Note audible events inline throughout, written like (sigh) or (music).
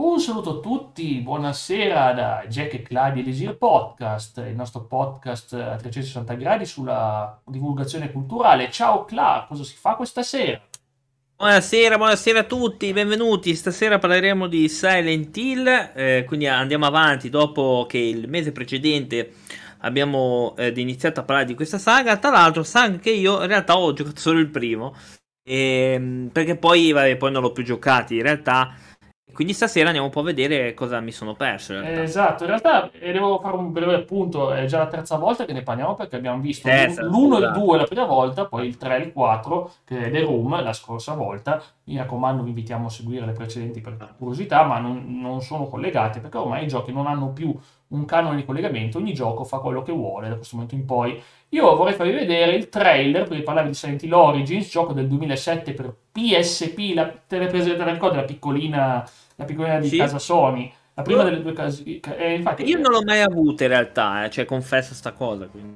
Un saluto a tutti, buonasera da Jack e Claudio Elisir Podcast, il nostro podcast a 360 gradi sulla divulgazione culturale. Ciao Cla, cosa si fa questa sera? Buonasera, buonasera a tutti, benvenuti. Stasera parleremo di Silent Hill, eh, quindi andiamo avanti dopo che il mese precedente abbiamo eh, iniziato a parlare di questa saga. Tra l'altro, saga che io in realtà ho giocato solo il primo, ehm, perché poi, vabbè, poi non l'ho più giocato in realtà quindi stasera andiamo un po' a vedere cosa mi sono perso. In esatto, in realtà eh, devo fare un breve appunto, è già la terza volta che ne parliamo perché abbiamo visto terza, l'1 e il 2 la prima volta, poi il 3 e il 4 che è The Room la scorsa volta. Mi raccomando, vi invitiamo a seguire le precedenti per curiosità, ma non, non sono collegate perché ormai i giochi non hanno più un canone di collegamento, ogni gioco fa quello che vuole da questo momento in poi. Io vorrei farvi vedere il trailer, perché parlavi di Silent Hill Origins, gioco del 2007 per PSP, la, te ne presente la ricordi, la piccolina la piccolina di sì. casa Sony, la prima delle due case. Eh, infatti, io non l'ho mai avuta in realtà, eh, cioè confesso sta cosa. Quindi.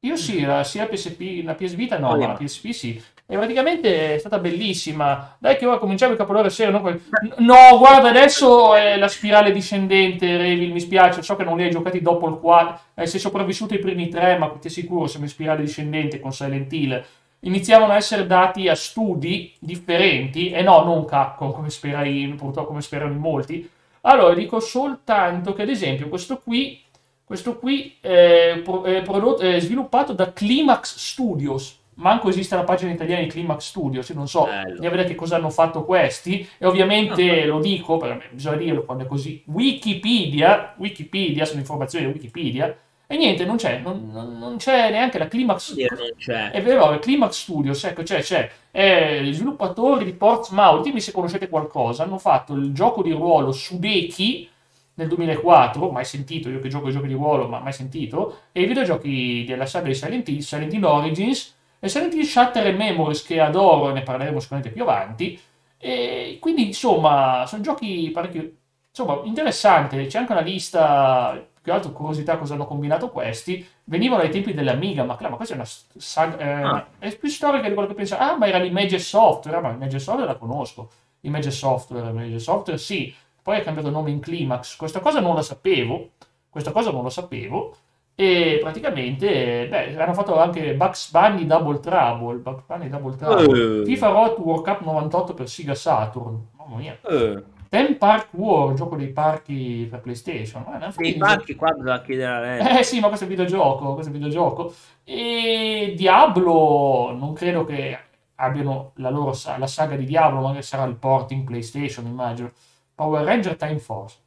Io sì, la, sia PSP, la PS Vita no, oh, ma la PSP sì. E praticamente è stata bellissima. Dai che ora cominciamo il capolavoro serio. No? no, guarda, adesso è la spirale discendente, Revil, mi spiace. So che non li hai giocati dopo il 4. Eh, sei sopravvissuto i primi tre, ma ti assicuro, siamo in spirale discendente con Silent Hill iniziavano a essere dati a studi differenti, e no, non Capcom, come, sperai, purtroppo come sperano in molti. Allora, dico soltanto che, ad esempio, questo qui, questo qui è, è, prodotto, è sviluppato da Climax Studios. Manco esiste la pagina italiana di Climax Studios, io non so di vedere che cosa hanno fatto questi, e ovviamente lo dico, perché bisogna dirlo quando è così, Wikipedia, Wikipedia, sono informazioni di Wikipedia, e niente, non c'è, non, non c'è neanche la Climax Studios. È vero, il Climax Studios, ecco, c'è, c'è. Eh, gli sviluppatori di Portsmouth, dimmi se conoscete qualcosa, hanno fatto il gioco di ruolo Sudeki nel 2004, mai sentito, io che gioco i giochi di ruolo, ma mai sentito, e i videogiochi della saga di Silent Hill, Silent Hill Origins e Silent Hill Shatter e Memories che adoro ne parleremo sicuramente più avanti. E quindi, insomma, sono giochi parecchio insomma, interessanti. C'è anche una lista più altro curiosità cosa hanno combinato questi, venivano ai tempi dell'Amiga, ma, ma questa è una saga, eh, ah. è più storica di quello che pensa, ah ma era l'Image Software, ma l'Image Software la conosco, Image Software, Image Software sì, poi ha cambiato nome in Climax, questa cosa non la sapevo, questa cosa non lo sapevo, e praticamente beh, hanno fatto anche Bugs Bunny Double Trouble, Bugs Bunny Double Trouble, uh. FIFA Road World Cup 98 per Sega Saturn, mamma mia. Uh. Ten Park War, gioco dei parchi per PlayStation. Eh, dei parchi qua bisogna chiedere a lei. Eh sì, ma questo è un videogioco, questo è un videogioco. E Diablo, non credo che abbiano la loro la saga di Diablo, magari sarà il porting PlayStation, immagino. Power Ranger Time Force.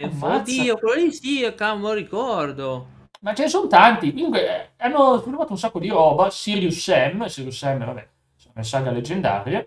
Oddio, quello lì sì, cavolo, ricordo. Ma ce ne sono tanti. Comunque, eh, hanno sviluppato un sacco di roba. Sirius Sam, Sirius Sam, vabbè, sono una saga leggendaria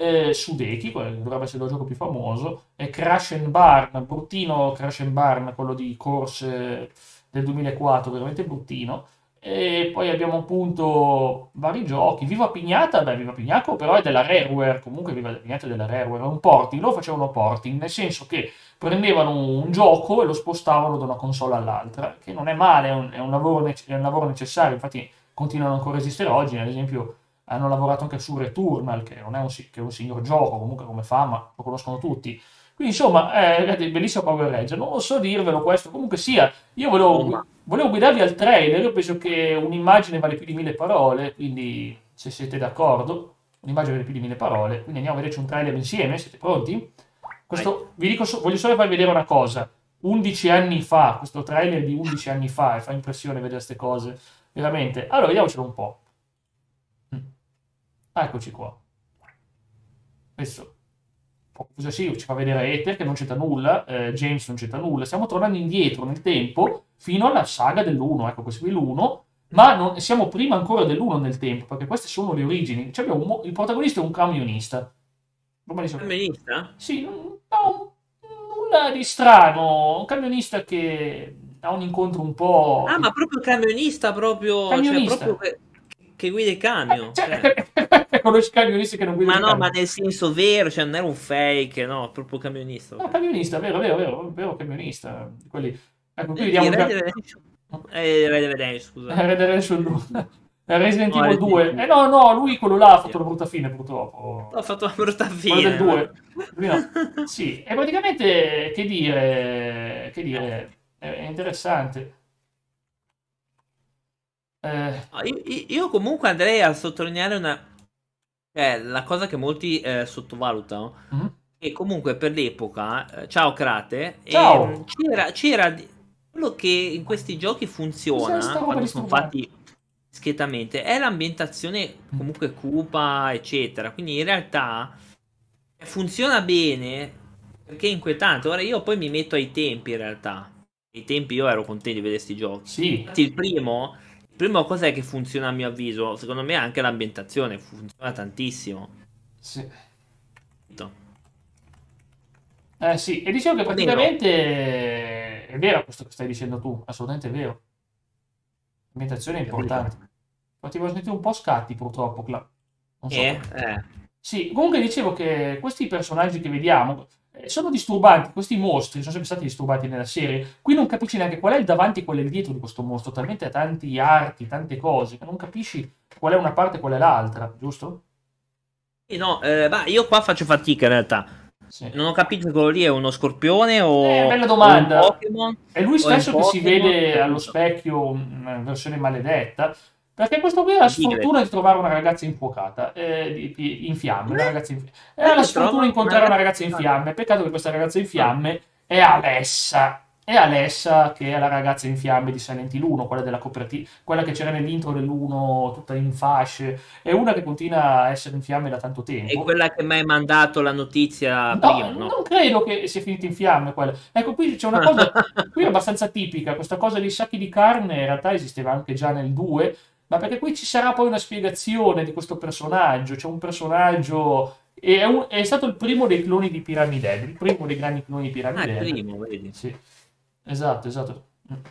eh, Sudeki, quello dovrebbe essere il gioco più famoso, e Crash and Barn, bruttino Crash and Barn, quello di corse del 2004, veramente bruttino. E poi abbiamo appunto vari giochi. Viva Pignata, beh, Viva Pignacco però è della Rareware, comunque Viva Pignata è della Rareware, è un porting, loro facevano porting, nel senso che prendevano un gioco e lo spostavano da una console all'altra, che non è male, è un, è un, lavoro, è un lavoro necessario, infatti continuano ancora a esistere oggi, ad esempio hanno lavorato anche su Returnal, che non è un, che è un signor gioco, comunque come fa, ma lo conoscono tutti. Quindi insomma, è bellissimo Power Ranger, non so dirvelo questo, comunque sia, io volevo, volevo guidarvi al trailer, io penso che un'immagine vale più di mille parole, quindi se siete d'accordo, un'immagine vale più di mille parole, quindi andiamo a vederci un trailer insieme, siete pronti? Questo, vi dico, voglio solo farvi vedere una cosa, 11 anni fa, questo trailer di 11 anni fa, e fa impressione vedere queste cose, veramente. Allora, vediamocelo un po'. Eccoci qua. Questo cosa sì, ci fa vedere Ether che non c'entra nulla, eh, James non c'entra nulla. Stiamo tornando indietro nel tempo fino alla saga dell'1. Ecco, questo qui è l'1. Ma non, siamo prima ancora dell'1 nel tempo, perché queste sono le origini. Cioè un, il protagonista è un camionista. Un camionista? Sì, no, nulla di strano. Un camionista che ha un incontro un po'... Ah, ma proprio camionista, proprio... Cioè, camionista. Cioè, proprio che guida il camion. Cioè, cioè. (laughs) conosci camionisti che non guidano Ma no, ma nel senso vero, cioè non era un fake, no, proprio camionista. No, camionista, vero, vero, vero, vero camionista. Quelli... Ecco, qui vediamo... Red. Eh, Red Redemption, scusa. Red Redemption (laughs) Resident No, Evil Resident 2. Evil. Eh no, no, lui quello là ha fatto la brutta fine purtroppo. Ho fatto una brutta Quello fine. del 2. Lui no. (laughs) Sì, e praticamente, che dire, che dire, è interessante. Eh, No, Io, io- comunque andrei a sottolineare una... Cioè, la cosa che molti eh, sottovalutano. mhm. E comunque per l'epoca, eh, ciao Crate, Ciao. ehm, c'era, c'era quello che in questi giochi funziona quando sono fatti schiettamente è l'ambientazione comunque cupa, eccetera. Quindi in realtà funziona bene perché è inquietante. Ora io poi mi metto ai tempi in realtà. Ai tempi io ero contento di vedere questi giochi. Sì, Infatti il primo, il primo cos'è che funziona a mio avviso? Secondo me anche l'ambientazione funziona tantissimo. sì. Eh sì, e dicevo che praticamente è vero questo che stai dicendo tu, assolutamente è vero. L'ambientazione è importante. Ma ti voglio sentire un po' scatti purtroppo, Cla. Non so Eh, eh. Sì, comunque dicevo che questi personaggi che vediamo eh, sono disturbanti, questi mostri sono sempre stati disturbanti nella serie. Qui non capisci neanche qual è il davanti e qual è il dietro di questo mostro, talmente ha tanti arti, tante cose, che non capisci qual è una parte e qual è l'altra, giusto? Sì, no, eh, ma io qua faccio fatica in realtà. Sì. Non ho capito se quello lì è uno scorpione o, Eh, bella domanda. un Pokémon. È lui stesso che si vede allo specchio una versione maledetta, perché questo qui ha la sfortuna di trovare una ragazza infuocata, eh, in fiamme, una Eh? ragazza in, Eh, ha la sfortuna di incontrare una ragazza in fiamme, peccato che questa ragazza in fiamme è Alessa, è Alessa che è la ragazza in fiamme di Silent Hill 1, quella della copertina, quella che c'era nell'intro dell'1, tutta in fasce, è una che continua a essere in fiamme da tanto tempo. È quella che mi hai mandato la notizia No, prima, no? non credo che sia finita in fiamme quella. Ecco, qui c'è una cosa (laughs) qui è abbastanza tipica, questa cosa dei sacchi di carne in realtà esisteva anche già nel 2, ma perché qui ci sarà poi una spiegazione di questo personaggio, c'è un personaggio è, un- è stato il primo dei cloni di Pyramid Head, il primo dei grandi cloni di Pyramid Ah, il Head. primo, vedi. Sì, esatto, esatto.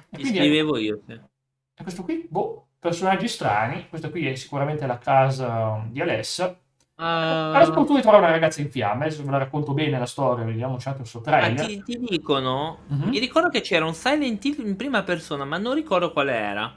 E Ti scrivevo io. sì. e questo qui, boh, personaggi strani, questo qui è sicuramente la casa di Alessa. Ah, Alla sfortuna di trovare una ragazza in fiamme, adesso ve la racconto bene la storia, vediamoci anche il suo ah, trailer. ti, ti dicono, Mhm. mi ricordo che c'era un Silent Hill in prima persona, ma non ricordo quale era.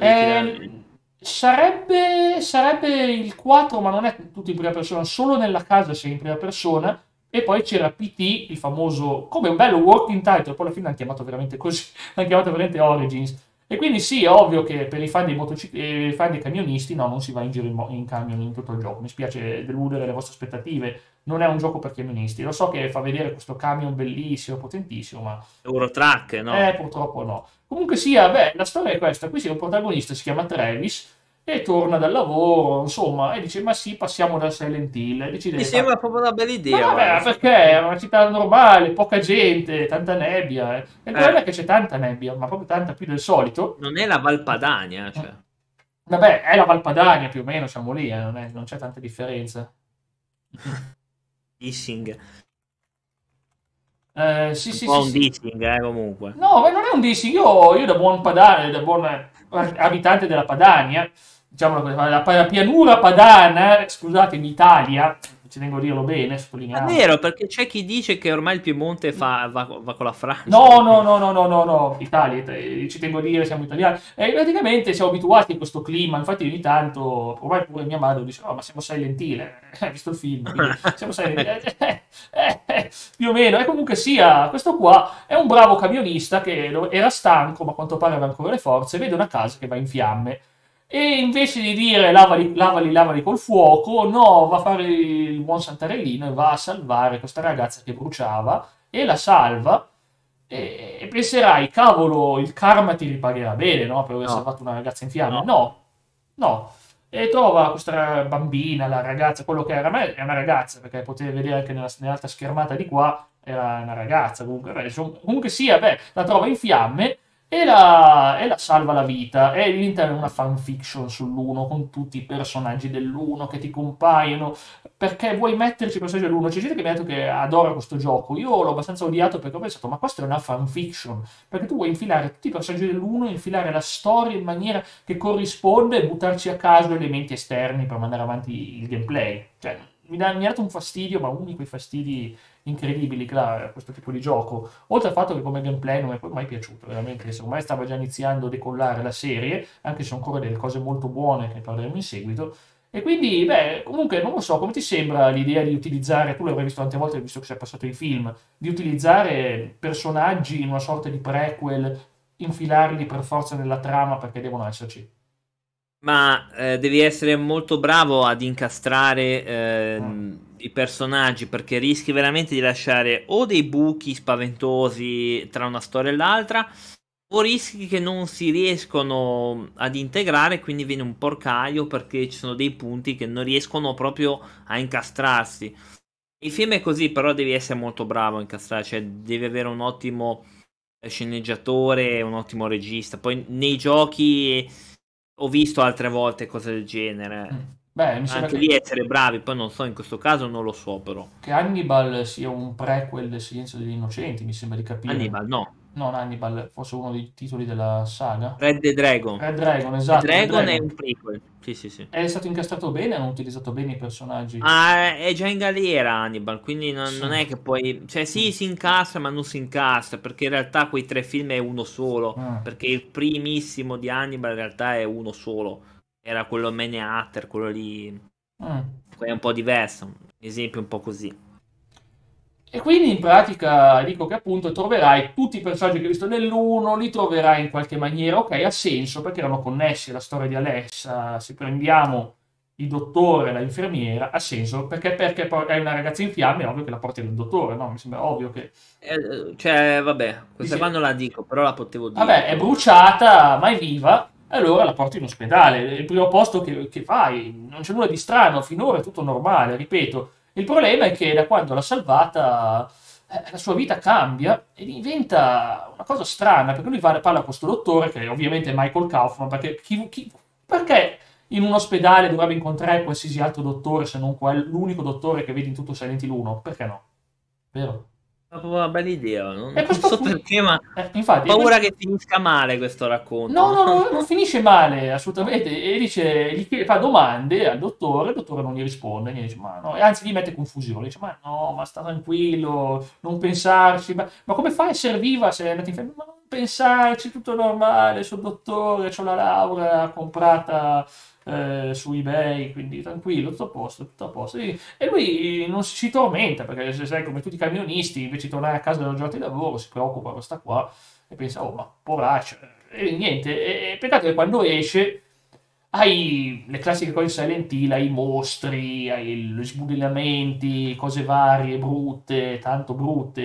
Eh, sarebbe, sarebbe il 4, ma non è tutto in prima persona, solo nella casa sei in prima persona. E poi c'era PT, il famoso, come un bello working title, poi alla fine l'hanno chiamato veramente così, (laughs) l'hanno chiamato veramente Origins. E quindi sì, è ovvio che per i fan dei motocicli, eh, fan dei camionisti, no, non si va in giro in, mo- in camion in tutto il gioco. Mi spiace deludere le vostre aspettative, non è un gioco per camionisti. Lo so che fa vedere questo camion bellissimo, potentissimo, ma Eurotrack, no? eh, purtroppo no. Comunque sia, beh, la storia è questa. Qui c'è un protagonista, si chiama Travis, e torna dal lavoro, insomma, e dice, ma sì, passiamo da Silent Hill. Decide Mi sembra proprio una bella idea. Ma vabbè, perché è una città normale, poca gente, tanta nebbia. eh. E il problema è che c'è tanta nebbia, ma proprio tanta più del solito. Non è la Valpadania, cioè. Vabbè, è la Valpadania più o meno, siamo lì, eh, non, è- non c'è tanta differenza. (laughs) Dissing. Eh, sì, sì, un sì. dissing, eh, comunque. No, ma non è un dissing. Io, io da buon padano, da buon eh, abitante della Padania, diciamo la, la pianura padana, scusate, in Italia, ci tengo a dirlo bene, È sottolineiamo. vero, perché c'è chi dice che ormai il Piemonte fa- va, va con la Francia. No, no, no, no, no, no, no, Italia, eh, ci tengo a dire, siamo italiani. E praticamente siamo abituati a questo clima, infatti ogni tanto, ormai pure mia madre dice, oh, ma siamo Silent Hill, eh, hai visto il film, (laughs) siamo Silent Hill, Eh, eh, eh, più o meno. E comunque sia, questo qua è un bravo camionista che era stanco, ma a quanto pare aveva ancora le forze, vede una casa che va in fiamme. E invece di dire lavali, lavali, lavali col fuoco, no, va a fare il buon Santarellino e va a salvare questa ragazza che bruciava e la salva. E, e penserai, cavolo, il karma ti ripagherà bene, no? Per aver No. salvato una ragazza in fiamme. No. No, no. E trova questa bambina, la ragazza, quello che era, ma è una ragazza, perché potete vedere anche nella, nell'altra schermata di qua, era una ragazza. Comunque, comunque sia, beh, la trova in fiamme e la, e la salva la vita. E all'interno è una fanfiction sull'uno, con tutti i personaggi dell'uno che ti compaiono. Perché vuoi metterci i personaggi dell'uno? C'è gente che mi ha detto che adora questo gioco. Io l'ho abbastanza odiato perché ho pensato, ma questa è una fanfiction. Perché tu vuoi infilare tutti i personaggi dell'uno, infilare la storia in maniera che corrisponde e buttarci a caso elementi esterni per mandare avanti il gameplay. Cioè, mi, ha dato un fastidio, ma uno di quei fastidi incredibili ha questo tipo di gioco. Oltre al fatto che come gameplay non mi è mai piaciuto, veramente, secondo me stava già iniziando a decollare la serie, anche se sono ancora delle cose molto buone che ne parleremo in seguito. E quindi, beh, comunque non lo so, come ti sembra l'idea di utilizzare, tu l'avrai visto tante volte visto che sei passato i film, di utilizzare personaggi in una sorta di prequel, infilarli per forza nella trama perché devono esserci? Ma eh, devi essere molto bravo ad incastrare eh, mm. I personaggi perché rischi veramente di lasciare o dei buchi spaventosi tra una storia e l'altra o rischi che non si riescono ad integrare quindi viene un porcaio perché ci sono dei punti che non riescono proprio a incastrarsi. Il film è così, però devi essere molto bravo a incastrare, cioè devi avere un ottimo sceneggiatore, un ottimo regista. Poi nei giochi ho visto altre volte cose del genere. Beh, mi Anche che... lì essere bravi, poi non so, in questo caso non lo so però. Che Hannibal sia un prequel del Silenzio degli Innocenti, mi sembra di capire. Hannibal no. Non Hannibal, forse uno dei titoli della saga. Red the Dragon. Red Dragon, esatto. Dragon, Dragon. è un prequel. Sì, sì, sì. È stato incastrato bene, hanno utilizzato bene i personaggi. Ah, è già in galera Hannibal, quindi non, sì. non è che poi... Cioè sì, si incastra, ma non si incastra, perché in realtà quei tre film è uno solo. Ah. Perché il primissimo di Hannibal in realtà è uno solo. Era quello Mane Hatter, quello lì... Ah. È un po' diverso, un esempio un po' così. E quindi in pratica dico che appunto troverai tutti i personaggi che hai visto nell'1, li troverai in qualche maniera, ok, ha senso perché erano connessi alla storia di Alessa, se prendiamo il dottore e l'infermiera, ha senso perché, perché è una ragazza in fiamme, è ovvio che la porti dal dottore, no? Mi sembra ovvio che... Eh, cioè, vabbè, questa qua non la dico, però la potevo dire. Vabbè, è bruciata, ma è viva, allora la porti in ospedale, è il primo posto che, che fai, non c'è nulla di strano, finora è tutto normale, ripeto il problema è che da quando l'ha salvata eh, la sua vita cambia e diventa una cosa strana perché lui parla con questo dottore che ovviamente è Michael Kaufman perché, chi, chi, perché in un ospedale dovrebbe incontrare qualsiasi altro dottore se non quel, l'unico dottore che vedi in tutto Silent Hill 1 perché no? vero? Una bella idea, non, non so perché, ma eh, infatti, ho paura questo... che finisca male questo racconto. No, no, no, (laughs) non finisce male, assolutamente. E dice, gli fa domande al dottore, il dottore non gli risponde, gli dice, ma no, e anzi gli mette confusione, dice, ma no, ma sta tranquillo, non pensarci, ma, ma come fai a essere viva se è andata in? Ma non pensarci, tutto normale, sono dottore, ho la laurea comprata eh, su eBay, quindi tranquillo, tutto a posto, tutto a posto. E, lui non si, tormenta perché, se sai, come tutti i camionisti, invece di tornare a casa dalla giornata di lavoro, si preoccupa questa qua e pensa, oh, ma poraccio. E niente, e, e peccato che quando esce hai le classiche cose Silent Hill, hai i mostri, hai gli sbudellamenti, cose varie, brutte, tanto brutte,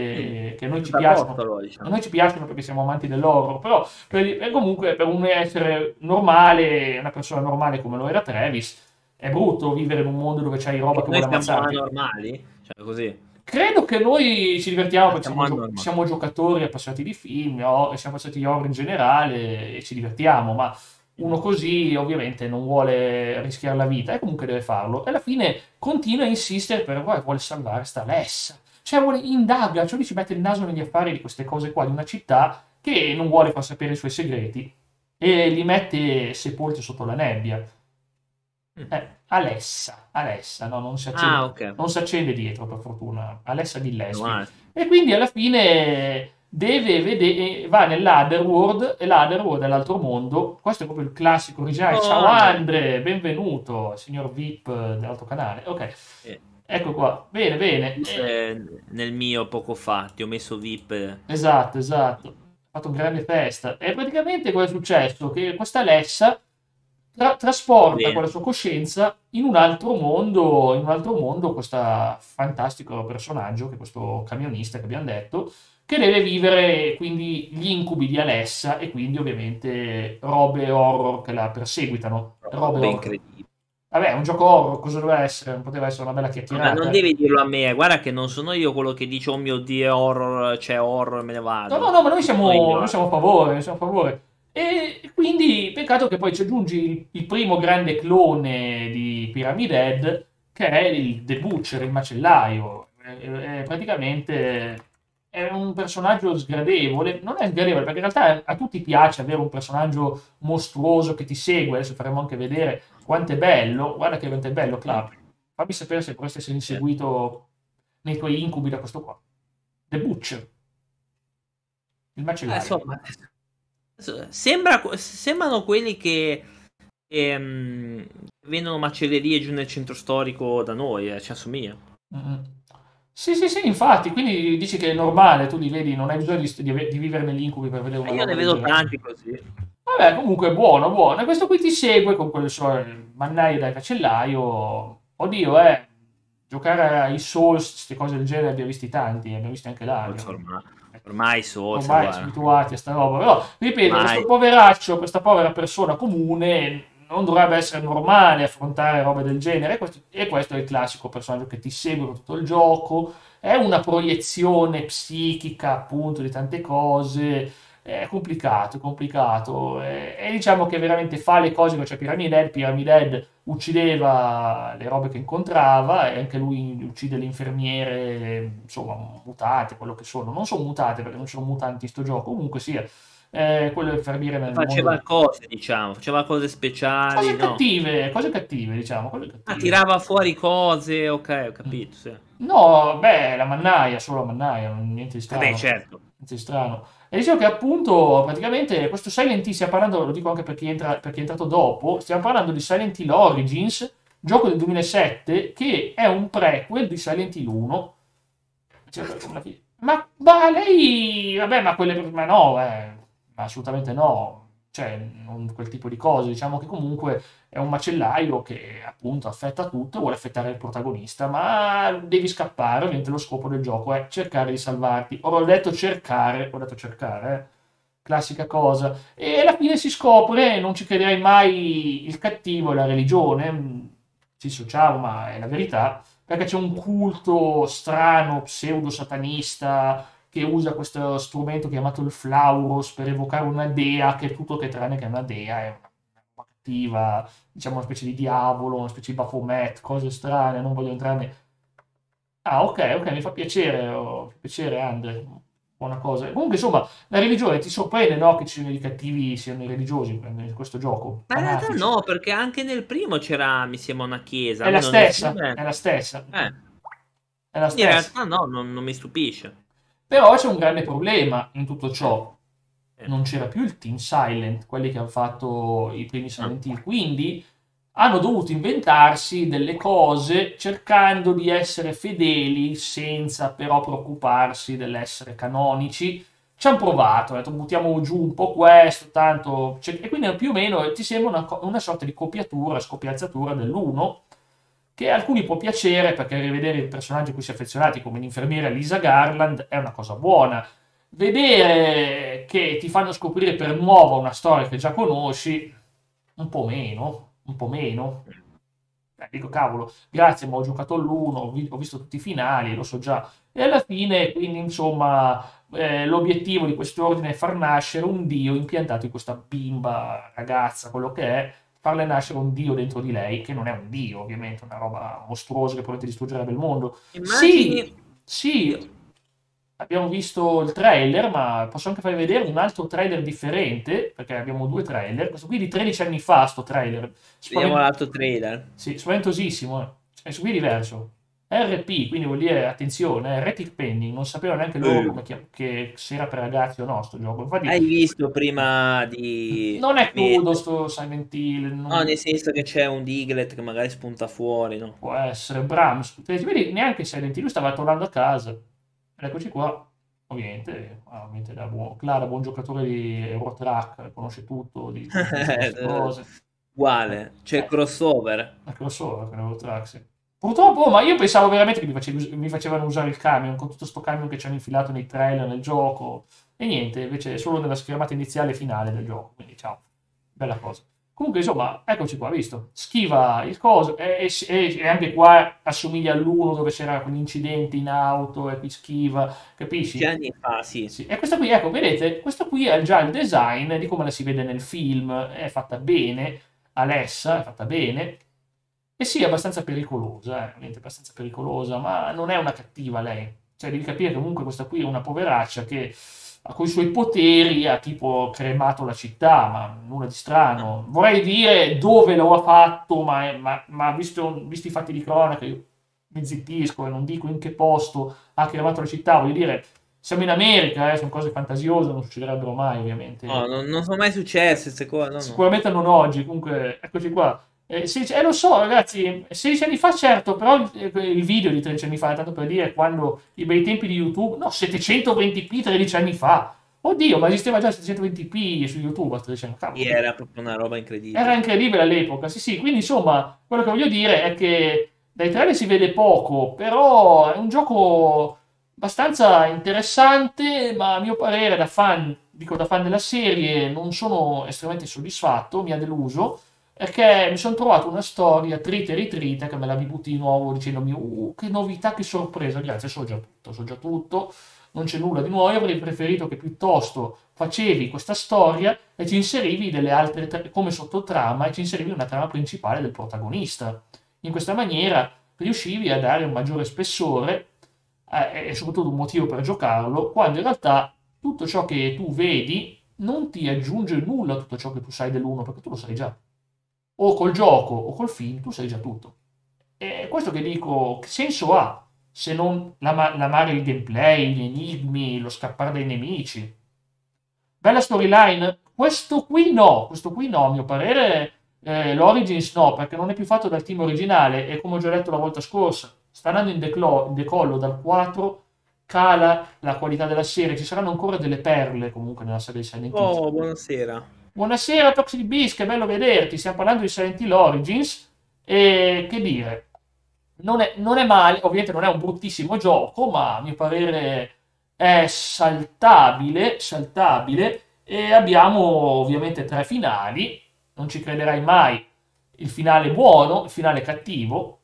mm. che a noi ci piacciono. Posto, diciamo. A noi ci piacciono perché siamo amanti dell'horror, però per, comunque per un essere normale, una persona normale come lo era Travis, è brutto vivere in un mondo dove c'hai roba che vuole ammazzare. Siamo normali? Cioè così. Credo che noi ci divertiamo perché siamo, siamo, siamo, giocatori appassionati di film, no? siamo appassionati di horror in generale e ci divertiamo, ma uno così ovviamente non vuole rischiare la vita e comunque deve farlo. E alla fine continua a insistere per vuole salvare sta Lessa. Cioè vuole indaga, cioè lui ci mette il naso negli affari di queste cose qua, di una città che non vuole far sapere i suoi segreti e li mette sepolti sotto la nebbia. Mm. Eh, Alessa, Alessa, no, non si accende, ah, okay. non si accende dietro per fortuna, Alessa di Leslie. E quindi alla fine deve vedere, va nell'Otherworld e l'Otherworld è l'altro mondo. Questo è proprio il classico originale. Oh, Ciao Andre, benvenuto, signor VIP dell'altro canale. Ok. Eh. Ecco qua, bene, bene. Eh, nel mio poco fa ti ho messo VIP. Esatto, esatto. Ho fatto un grande festa. E praticamente cosa è successo? Che questa Alessa tra- trasporta bene. con la sua coscienza in un altro mondo, in un altro mondo questo fantastico personaggio, che è questo camionista che abbiamo detto, che deve vivere quindi gli incubi di Alessa e quindi ovviamente robe horror che la perseguitano. Robe incredibili. Vabbè, un gioco horror, cosa doveva essere? Non poteva essere una bella chiacchierata. Ma non devi dirlo a me, guarda che non sono io quello che dice, oh mio Dio, horror, c'è cioè horror, me ne vado. No, no, no, ma noi siamo, noi siamo a favore, siamo a favore. E quindi, peccato che poi ci aggiungi il, primo grande clone di Pyramid Head, che è il The Butcher, il macellaio. È praticamente è un personaggio sgradevole, non è sgradevole perché in realtà a tutti piace avere un personaggio mostruoso che ti segue, adesso faremo anche vedere quanto è bello, guarda che quanto è bello Club, fammi sapere se vorresti essere inseguito nei tuoi incubi da questo qua. The Butcher. Il Eh, macellaio. insomma, sembra, sembrano quelli che ehm, vendono macellerie giù nel centro storico da noi, eh, ci assomiglia. Mm. Sì, sì, sì, infatti, quindi dici che è normale, tu li vedi, non hai bisogno di, di, di vivere negli incubi per vedere una Eh, io ne vedo tanti così. Vabbè, comunque buono, buono. E questo qui ti segue con quelle sue mannaie da macellaio. Oddio, eh, giocare ai Souls, queste cose del genere, abbiamo visti tanti, abbiamo visti anche là. abbiamo- Ormai, ormai so, ormai siamo abituati a sta roba. Però, ripeto, Ormai. questo poveraccio, questa povera persona comune non dovrebbe essere normale affrontare robe del genere. Questo, e questo è il classico personaggio che ti segue tutto il gioco. È una proiezione psichica, appunto, di tante cose. È complicato, è complicato. E, e diciamo che veramente fa le cose che c'è Pyramid Head. Pyramid Head uccideva le robe che incontrava e anche lui uccide le infermiere, insomma, mutate, quello che sono. Non sono mutate perché non sono mutanti in sto gioco, comunque sia. Eh, quelle infermiere nel Faceva mondo. cose, diciamo, faceva cose speciali, Cose no? cattive, cose cattive, diciamo. Cose Ah, cattive. tirava fuori cose, ok, ho capito, sì. No, beh, la mannaia, solo la mannaia, niente di strano. Vabbè, certo. Niente di strano. E dicevo che appunto, praticamente, questo Silent Hill, stiamo parlando, lo dico anche per chi, entra, per chi è entrato dopo, stiamo parlando di Silent Hill Origins, gioco del 2007, che è un prequel di Silent Hill 1. Cioè, Ma, ma lei, vabbè, ma quelle, ma no, eh, assolutamente no. Cioè, non quel tipo di cose. Diciamo che comunque è un macellaio che appunto affetta tutto vuole affettare il protagonista, ma devi scappare, ovviamente lo scopo del gioco è cercare di salvarti. Ora ho detto cercare, ho detto cercare, eh. classica cosa. E alla fine si scopre, non ci crederai mai, il cattivo è la religione, si dissociamo, ma è la verità, perché c'è un culto strano, pseudo-satanista, che usa questo strumento chiamato il Flauros per evocare una dea, che è tutto che tranne che è una dea, è una cattiva, diciamo una specie di diavolo, una specie di Baphomet, cose strane, non voglio entrare... Ah, ok, ok, mi fa piacere, oh, fa piacere, Andre, buona cosa. Comunque, insomma, la religione ti sorprende, no, che ci siano i cattivi, siano i religiosi in questo gioco? Ma in realtà no, perché anche nel primo c'era, mi sembra, una chiesa. È la stessa, film è- la stessa, Eh, è la in stessa. realtà no, non, non mi stupisce. Però c'è un grande problema in tutto ciò. Eh. Non c'era più il team Silent, quelli che hanno fatto i primi Silent Hill, quindi hanno dovuto inventarsi delle cose cercando di essere fedeli senza però preoccuparsi dell'essere canonici. Ci hanno provato, hanno detto buttiamo giù un po' questo, tanto... cioè- e quindi più o meno ti sembra una, una sorta di copiatura, scopiazzatura dell'1 che a alcuni può piacere perché rivedere i personaggi a cui si è affezionati come l'infermiera Lisa Garland è una cosa buona. Vedere che ti fanno scoprire per nuovo una storia che già conosci, un po' meno, un po' meno. Eh, dico, cavolo, grazie, ma ho giocato all'1, ho, vi- ho visto tutti i finali, lo so già. E alla fine, quindi, insomma, eh, l'obiettivo di quest'ordine è far nascere un dio impiantato in questa bimba, ragazza, quello che è, farle nascere un dio dentro di lei, che non è un dio, ovviamente, una roba mostruosa che di distruggerebbe il mondo. Immagini... Sì, sì, abbiamo visto il trailer, ma posso anche farvi vedere un altro trailer differente, perché abbiamo due trailer. Questo qui è di 13 anni fa, sto trailer. Vediamo Spavent- l'altro trailer. sì, spaventosissimo. eh. Questo qui è diverso. RP, quindi vuol dire attenzione, eh, Retic Pending, non sapevano neanche loro Eh. come chiam- che se era per ragazzi o no sto gioco. Infatti, Hai visto prima di... non è crudo sto Silent Hill, non- No, nel senso che c'è un Diglett che magari spunta fuori, no? può essere Brahms. Vedi, neanche Silent Hill, stava tornando a casa. Ed eccoci qua. Ovviamente, ovviamente da buon, Clara, buon giocatore di Eurotrack, conosce tutto di, di queste (laughs) cose. Uguale, c'è il crossover. La crossover con Eurotrack, sì. Purtroppo, ma io pensavo veramente che mi, facevi- mi facevano usare il camion, con tutto sto camion che ci hanno infilato nei trailer, nel gioco. E niente, invece è solo nella schermata iniziale e finale del gioco. Quindi, ciao. Bella cosa. Comunque, insomma, eccoci qua, visto? Schiva il coso, e, e- e anche qua assomiglia all'uno dove c'era quell'incidente in auto e qui schiva, capisci? Dieci anni fa, sì. Sì, E questa qui, ecco, vedete, questo qui è già il design di come la si vede nel film, è fatta bene, Alessa è fatta bene, e sì, è abbastanza pericolosa, eh, ovviamente abbastanza pericolosa, ma non è una cattiva lei. Cioè, devi capire che comunque questa qui è una poveraccia che con i suoi poteri ha tipo cremato la città, ma nulla di strano. Vorrei dire dove lo ha fatto, ma, ma, ma visto, visti i fatti di cronaca, io mi zittisco e non dico in che posto ha cremato la città, voglio dire, siamo in America, eh, sono cose fantasiose, non succederebbero mai ovviamente. No, non, non sono mai successe queste cose. No, Sicuramente non oggi, comunque eccoci qua. Eh, 16, eh, lo so, ragazzi, 16 anni fa, certo, però il, il video di 13 anni fa, tanto per dire, quando i bei tempi di YouTube, no, 720p 13 anni fa. Oddio, ma esisteva già 720p su YouTube a 13 anni fa. Era proprio una roba incredibile. Era incredibile all'epoca, sì, sì. Quindi, insomma, quello che voglio dire è che dai trailer si vede poco, però è un gioco abbastanza interessante, ma a mio parere, da fan, dico da fan della serie, non sono estremamente soddisfatto, mi ha deluso perché mi sono trovato una storia trita e ritrita che me la butti di nuovo dicendomi uh, che novità, che sorpresa, grazie, so già tutto, so già tutto, non c'è nulla di nuovo, avrei preferito che piuttosto facevi questa storia e ci inserivi delle altre, come sottotrama, e ci inserivi una trama principale del protagonista. In questa maniera riuscivi a dare un maggiore spessore eh, e soprattutto un motivo per giocarlo, quando in realtà tutto ciò che tu vedi non ti aggiunge nulla a tutto ciò che tu sai dell'uno, perché tu lo sai già o col gioco o col film, tu sai già tutto. E questo che dico, che senso ha se non l'amare il gameplay, gli enigmi, lo scappare dai nemici? Bella storyline? Questo qui no, questo qui no, a mio parere eh, l'Origins no, perché non è più fatto dal team originale e come ho già detto la volta scorsa, sta andando in, declo- in decollo dal 4 cala la qualità della serie, ci saranno ancora delle perle comunque nella serie di Silent Hill. Oh, buonasera. Buonasera Toxic Beast, che bello vederti. Stiamo parlando di Silent Hill Origins. E che dire, non è, non è male, ovviamente non è un bruttissimo gioco, ma a mio parere è saltabile, saltabile. E abbiamo ovviamente tre finali. Non ci crederai mai. Il finale buono, il finale cattivo.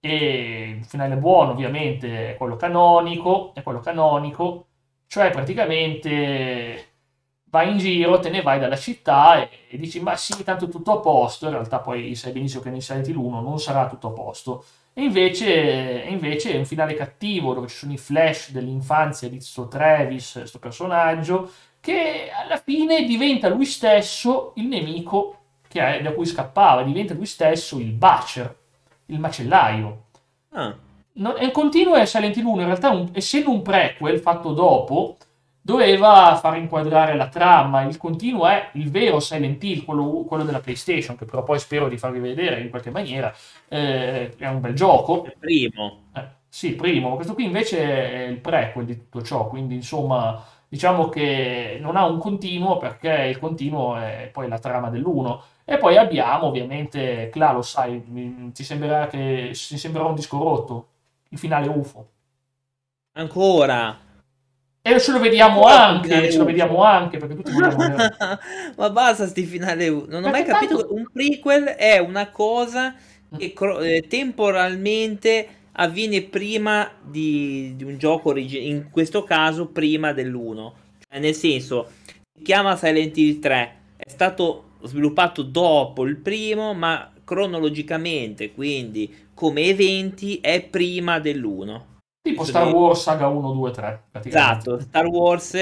E il finale buono, ovviamente, è quello canonico. È quello canonico. Cioè, praticamente vai in giro, te ne vai dalla città e, e, dici ma sì, tanto tutto a posto, in realtà poi sai benissimo che nei Silent Hill 1 non sarà tutto a posto. E invece, invece è un finale cattivo dove ci sono i flash dell'infanzia di questo Travis, questo personaggio, che alla fine diventa lui stesso il nemico è, da cui scappava, diventa lui stesso il Butcher, il macellaio. Ah. Non, è continuo è Silent Hill 1, in realtà un, essendo un prequel fatto dopo, doveva far inquadrare la trama. Il continuo è il vero Silent Hill, quello, quello della PlayStation, che però poi spero di farvi vedere in qualche maniera. Eh, è un bel gioco. Il primo. Eh, sì, primo. Questo qui invece è il prequel di tutto ciò, quindi insomma diciamo che non ha un continuo perché il continuo è poi la trama dell'uno. E poi abbiamo ovviamente, Cla, lo sai, ti sembrerà che ti sembrerà un disco rotto, il finale UFO. Ancora? E ce lo vediamo anche, ce lo vediamo anche perché tutti vogliamo (laughs) Ma basta sti finale Non ho mai capito tanto... che un prequel è una cosa mm. che eh, temporalmente avviene prima di, di un gioco originale, in questo caso prima dell'1. Cioè, nel senso, si chiama Silent Hill 3, è stato sviluppato dopo il primo, ma cronologicamente, quindi come eventi, è prima dell'1. Tipo Star Wars Saga 1, 2, 3. Esatto, Star Wars,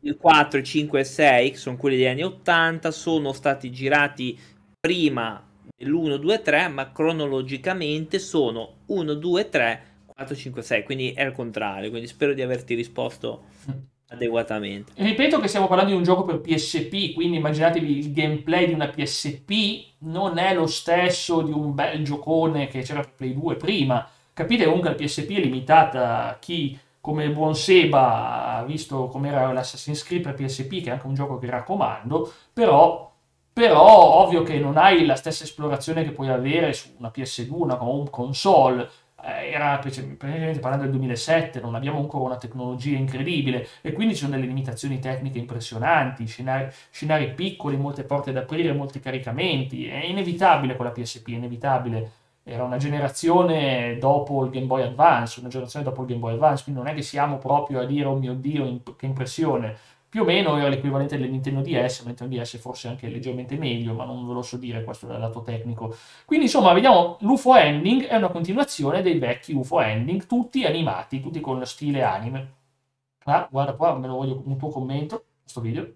il 4, 5 e 6, che sono quelli degli anni 80, sono stati girati prima dell'1, 2, 3, ma cronologicamente sono 1, 2, 3, 4, 5, 6, quindi è il contrario, quindi spero di averti risposto mm. adeguatamente. Ripeto che stiamo parlando di un gioco per PSP, quindi immaginatevi il gameplay di una PSP non è lo stesso di un bel giocone che c'era per Play 2 prima Capite comunque la PSP è limitata chi come il buon Seba ha visto com'era l'Assassin's Creed per PSP, che è anche un gioco che raccomando, però, però ovvio che non hai la stessa esplorazione che puoi avere su una PS2, una home console, eh, era praticamente parlando del 2007, non abbiamo ancora una tecnologia incredibile e quindi ci sono delle limitazioni tecniche impressionanti, scenari, scenari piccoli, molte porte da aprire, molti caricamenti, è inevitabile con la PSP, è inevitabile era una generazione dopo il Game Boy Advance, una generazione dopo il Game Boy Advance, quindi non è che siamo proprio a dire oh mio Dio che impressione, più o meno era l'equivalente del Nintendo DS, ma Nintendo DS forse anche leggermente meglio, ma non ve lo so dire questo dal lato tecnico. Quindi insomma, vediamo, l'UFO Ending è una continuazione dei vecchi UFO Ending, tutti animati, tutti con stile anime. Ah, guarda qua, me lo voglio un tuo commento, questo video.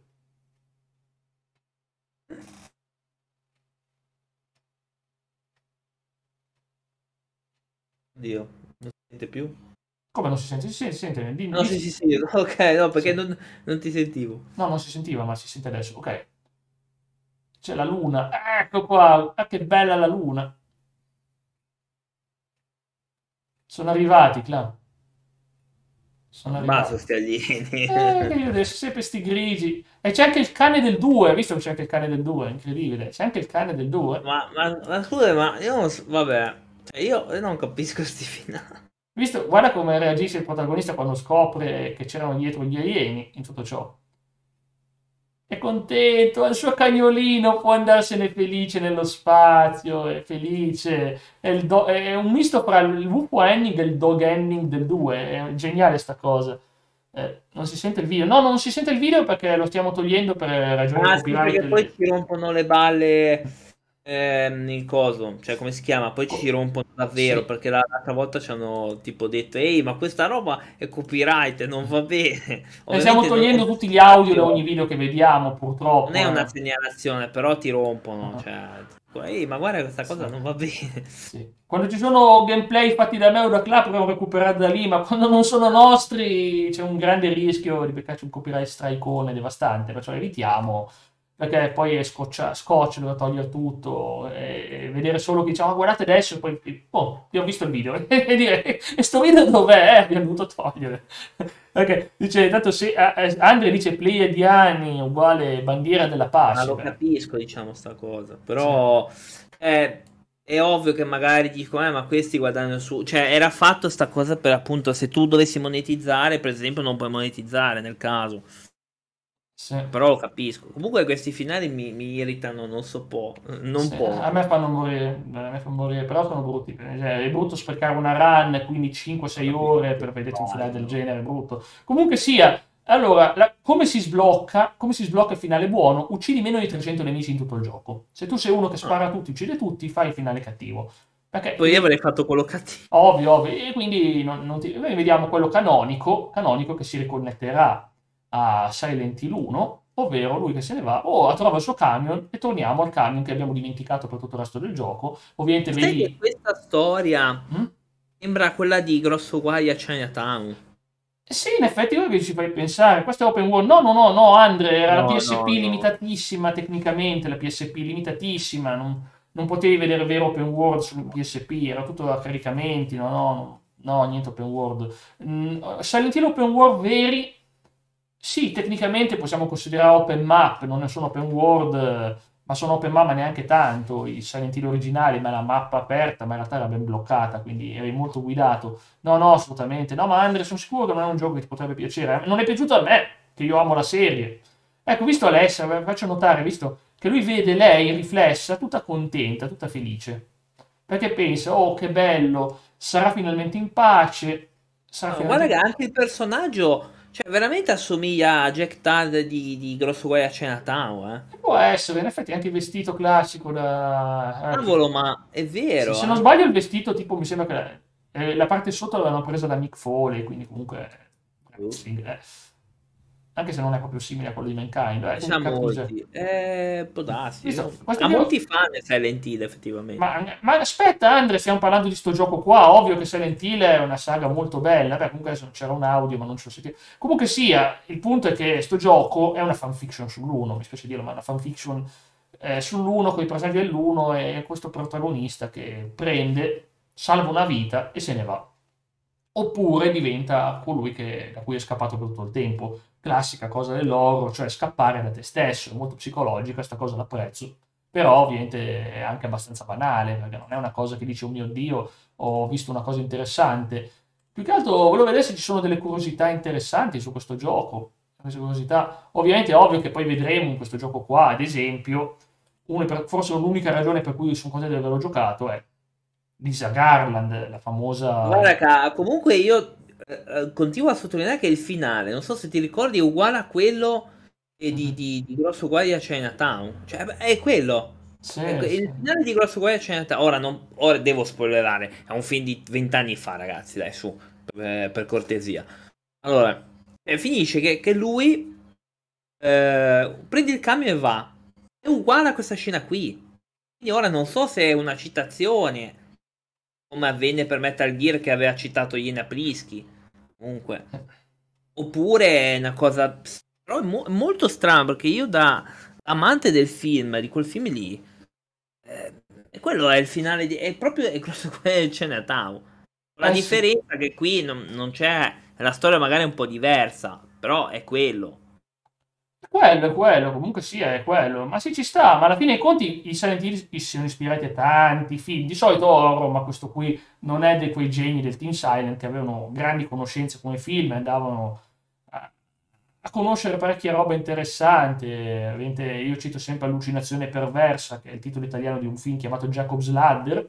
Dio, non si sente più? Come non si sente? Si sente, si sente. Di, no, sì, sì, sì, (laughs) ok, no, perché sì. non, non, ti sentivo. No, non si sentiva, ma si sente adesso, ok. C'è la luna, ecco qua, ah, che bella la luna. Sono arrivati, Cla. Sono arrivati. sti alieni. Eh, io adesso sempre sti grigi. E c'è anche il cane del 2, hai visto che c'è anche il cane del 2, incredibile. C'è anche il cane del 2. Ma, ma, ma scusa, ma io non so, vabbè, cioè io, non capisco (laughs) sti finali. Visto, guarda come reagisce il protagonista quando scopre che c'erano dietro gli alieni in tutto ciò. È contento, il suo cagnolino può andarsene felice nello spazio, è felice. È, do- è un misto tra il lupo ending e il dog ending del 2, è geniale sta cosa. Eh, non si sente il video. No, non si sente il video perché lo stiamo togliendo per ragioni ah, sì, perché poi si rompono le balle ehm, il coso, cioè come si chiama? Poi ci rompono davvero sì. perché l'altra volta ci hanno tipo detto ehi ma questa roba è copyright, non va bene. (laughs) E stiamo togliendo non... tutti gli audio da ogni video che vediamo purtroppo. Non è una eh. segnalazione, però ti rompono, uh-huh. cioè... Ehi, ma guarda questa cosa sì. non va bene. (laughs) Sì. Quando ci sono gameplay fatti da me o da Club, proviamo a recuperare da lì, ma quando non sono nostri c'è un grande rischio di beccarci un copyright strike devastante, perciò evitiamo perché poi è scoccia, scotch, doveva togliere tutto e, vedere solo che diciamo guardate adesso e poi oh, io ho visto il video (laughs) e dire e sto video dov'è? abbiamo dovuto togliere (laughs) perché dice tanto se Andre dice Pleiadiani uguale bandiera della pace ma lo capisco diciamo sta cosa però sì. è, è, ovvio che magari dico eh, ma questi guadagnano su cioè era fatto sta cosa per appunto se tu dovessi monetizzare per esempio non puoi monetizzare nel caso sì. Però lo capisco. Comunque questi finali mi, mi irritano, non so po'. Non sì, po'. A me fanno morire, a me fanno morire, però sono brutti. Cioè, è brutto sprecare una run, quindi 5-6 ore per vedere un finale del genere, è brutto. Comunque sia, allora, la, come si sblocca? Come si sblocca il finale buono? Uccidi meno di 300 nemici in tutto il gioco. Se tu sei uno che spara a tutti, uccide tutti, fai il finale cattivo. Perché, Poi io avrei fatto quello cattivo. Ovvio, ovvio. E quindi non, non ti, vediamo quello canonico, canonico che si riconnetterà a Silent Hill 1, ovvero lui che se ne va, o oh, trova il suo camion e torniamo al camion che abbiamo dimenticato per tutto il resto del gioco. Ovviamente Sai vedi... questa storia mm? sembra quella di Grosso Guai a Chinatown. Eh sì, in effetti voi ci fai pensare, questo è open world, no, no, no, no, Andre, era no, la PSP no, limitatissima no. tecnicamente, la PSP limitatissima, non, non, potevi vedere vero open world su PSP, era tutto a caricamenti, no, no, no, niente open world. Mm, Silent Hill open world veri sì, tecnicamente possiamo considerare open map, non sono open world, ma sono open map ma neanche tanto. I Silent Hill originali, ma la mappa aperta, ma in realtà era ben bloccata, quindi eri molto guidato. No, no, assolutamente. No, ma Andre, sono sicuro che non è un gioco che ti potrebbe piacere. Non è piaciuto a me, che io amo la serie. Ecco, visto Alessia, vi faccio notare, visto che lui vede lei riflessa, tutta contenta, tutta felice. Perché pensa, oh, che bello, sarà finalmente in pace. Sarà no, finalmente... Guarda che anche il personaggio cioè, veramente assomiglia a Jack Tad di, di Grosso Guai a Chinatown, eh? Può essere, in effetti anche il vestito classico da... Eh, Cavolo, ma è vero. Se, se non eh. sbaglio il vestito, tipo, mi sembra che la, eh, la parte sotto l'avevano presa da Mick Foley, quindi comunque... Uh. Sì, eh anche se non è proprio simile a quello di Mankind. Eh, sa molti. Eh, può darsi. Visto, ha video... molti fan Silent Hill, effettivamente. Ma, ma, aspetta, Andre, stiamo parlando di sto gioco qua. Ovvio che Silent Hill è una saga molto bella. Beh, comunque adesso c'era un audio, ma non ce lo sentire. Comunque sia, il punto è che sto gioco è una fanfiction sull'1, mi spiace dirlo, ma è una fanfiction eh, sull'1 con i personaggi dell'1 e questo protagonista che prende, salva una vita e se ne va. Oppure diventa colui che, da cui è scappato per tutto il tempo classica cosa dell'horror, cioè scappare da te stesso, è molto psicologica, questa cosa l'apprezzo, però ovviamente è anche abbastanza banale, perché non è una cosa che dice, oh mio Dio, ho visto una cosa interessante. Più che altro volevo vedere se ci sono delle curiosità interessanti su questo gioco. Curiosità. Ovviamente è ovvio che poi vedremo in questo gioco qua, ad esempio, forse l'unica ragione per cui sono contento di averlo giocato è Lisa Garland, la famosa... Guarda, comunque io eh, eh, continuo a sottolineare che il finale, non so se ti ricordi, è uguale a quello di, di, di Grosso Guai a Chinatown. Cioè, è quello. Sì, ecco, sì. Il finale di Grosso Guai a Chinatown. Ora, non, ora devo spoilerare. È un film di vent'anni fa, ragazzi. Dai, su, per, per cortesia. Allora, E finisce che, che lui eh, prende il camion e va. È uguale a questa scena qui. Quindi ora non so se è una citazione, come avvenne per Metal Gear che aveva citato Iena Plisky. Comunque. Oppure è una cosa... Però è mo- molto strano perché io da amante del film, di quel film lì, eh, quello è il finale di... è proprio è quello Chinatown. La eh, differenza sì. che qui non, non c'è... La storia magari è un po' diversa, però è quello. Quello è quello, comunque sia, è quello. Ma sì, ci sta, ma alla fine dei conti i Silent Hill si sono ispirati a tanti film, di solito horror, ma questo qui non è di quei geni del Team Silent che avevano grandi conoscenze come film e andavano a, a conoscere parecchia roba interessante. Io cito sempre Allucinazione perversa, che è il titolo italiano di un film chiamato Jacob's Ladder,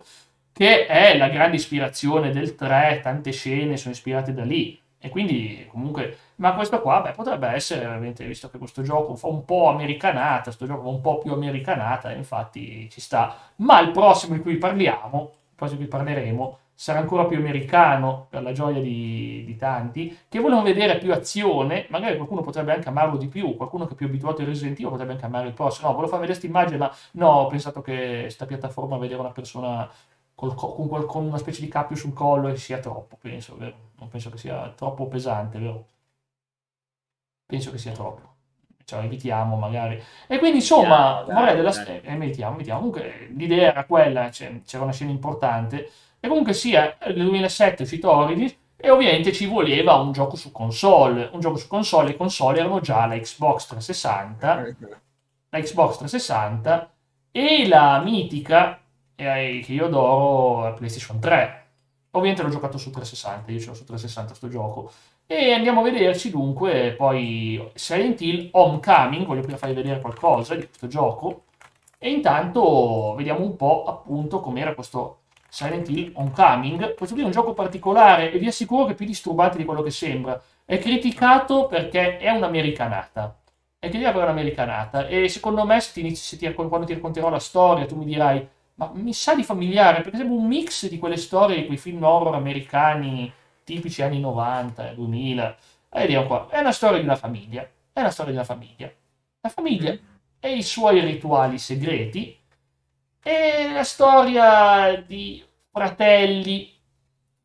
che è la grande ispirazione del 3, tante scene sono ispirate da lì. E quindi comunque ma questo qua, beh, potrebbe essere veramente, visto che questo gioco fa un po' americanata, questo gioco un po' più americanata, infatti ci sta. Ma il prossimo di cui parliamo, il prossimo di cui parleremo, sarà ancora più americano, per la gioia di, di tanti, che vogliono vedere più azione, magari qualcuno potrebbe anche amarlo di più, qualcuno che è più abituato al Resident Evil potrebbe anche amare il prossimo. No, volevo far vedere questa immagine, ma no, ho pensato che sta piattaforma vedere una persona col, con, con, una specie di cappio sul collo e sia troppo, penso, vero? Non penso che sia troppo pesante, vero? penso che sia troppo. Cioè, evitiamo magari. E quindi, insomma, yeah, dai, della... Dai. Eh, evitiamo, evitiamo. Comunque, l'idea era quella, cioè, c'era una scena importante. E comunque sia, nel 2007 è uscito Origins e ovviamente ci voleva un gioco su console. Un gioco su console, le console erano già la Xbox 360, la Xbox 360 e la mitica, eh, che io adoro, la PlayStation 3. Ovviamente l'ho giocato su 360, io ce l'ho su 360 sto gioco. E andiamo a vederci dunque poi Silent Hill Homecoming, voglio prima farvi vedere qualcosa di questo gioco. E intanto vediamo un po' appunto com'era questo Silent Hill Homecoming. Questo qui è un gioco particolare e vi assicuro che è più disturbante di quello che sembra. È criticato perché è un'americanata. È criticato perché è un'americanata. E secondo me se ti se ti, quando ti racconterò la storia tu mi dirai ma mi sa di familiare perché sembra un mix di quelle storie, di quei film horror americani tipici anni 90, 2000. E vediamo qua, è una storia di una famiglia, è una storia di una famiglia. La famiglia e i suoi rituali segreti e la storia di fratelli,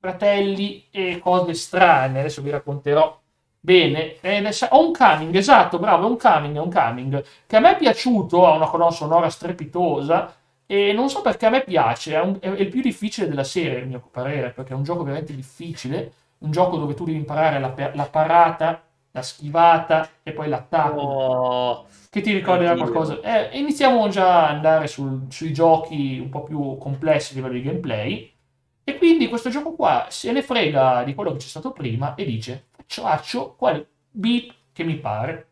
fratelli e cose strane. Adesso vi racconterò bene. Ho un coming, esatto, bravo, è un coming, è un coming, che a me è piaciuto, ha una colonna sonora strepitosa, e non so perché a me piace, è, un, è, il più difficile della serie, a mio parere, perché è un gioco veramente difficile, un gioco dove tu devi imparare la, la parata, la schivata e poi l'attacco. Oh, che ti ricorderà qualcosa? Eh, iniziamo già ad andare sul, sui giochi un po' più complessi a livello di gameplay. E quindi questo gioco qua se ne frega di quello che c'è stato prima e dice faccio quel beat che mi pare.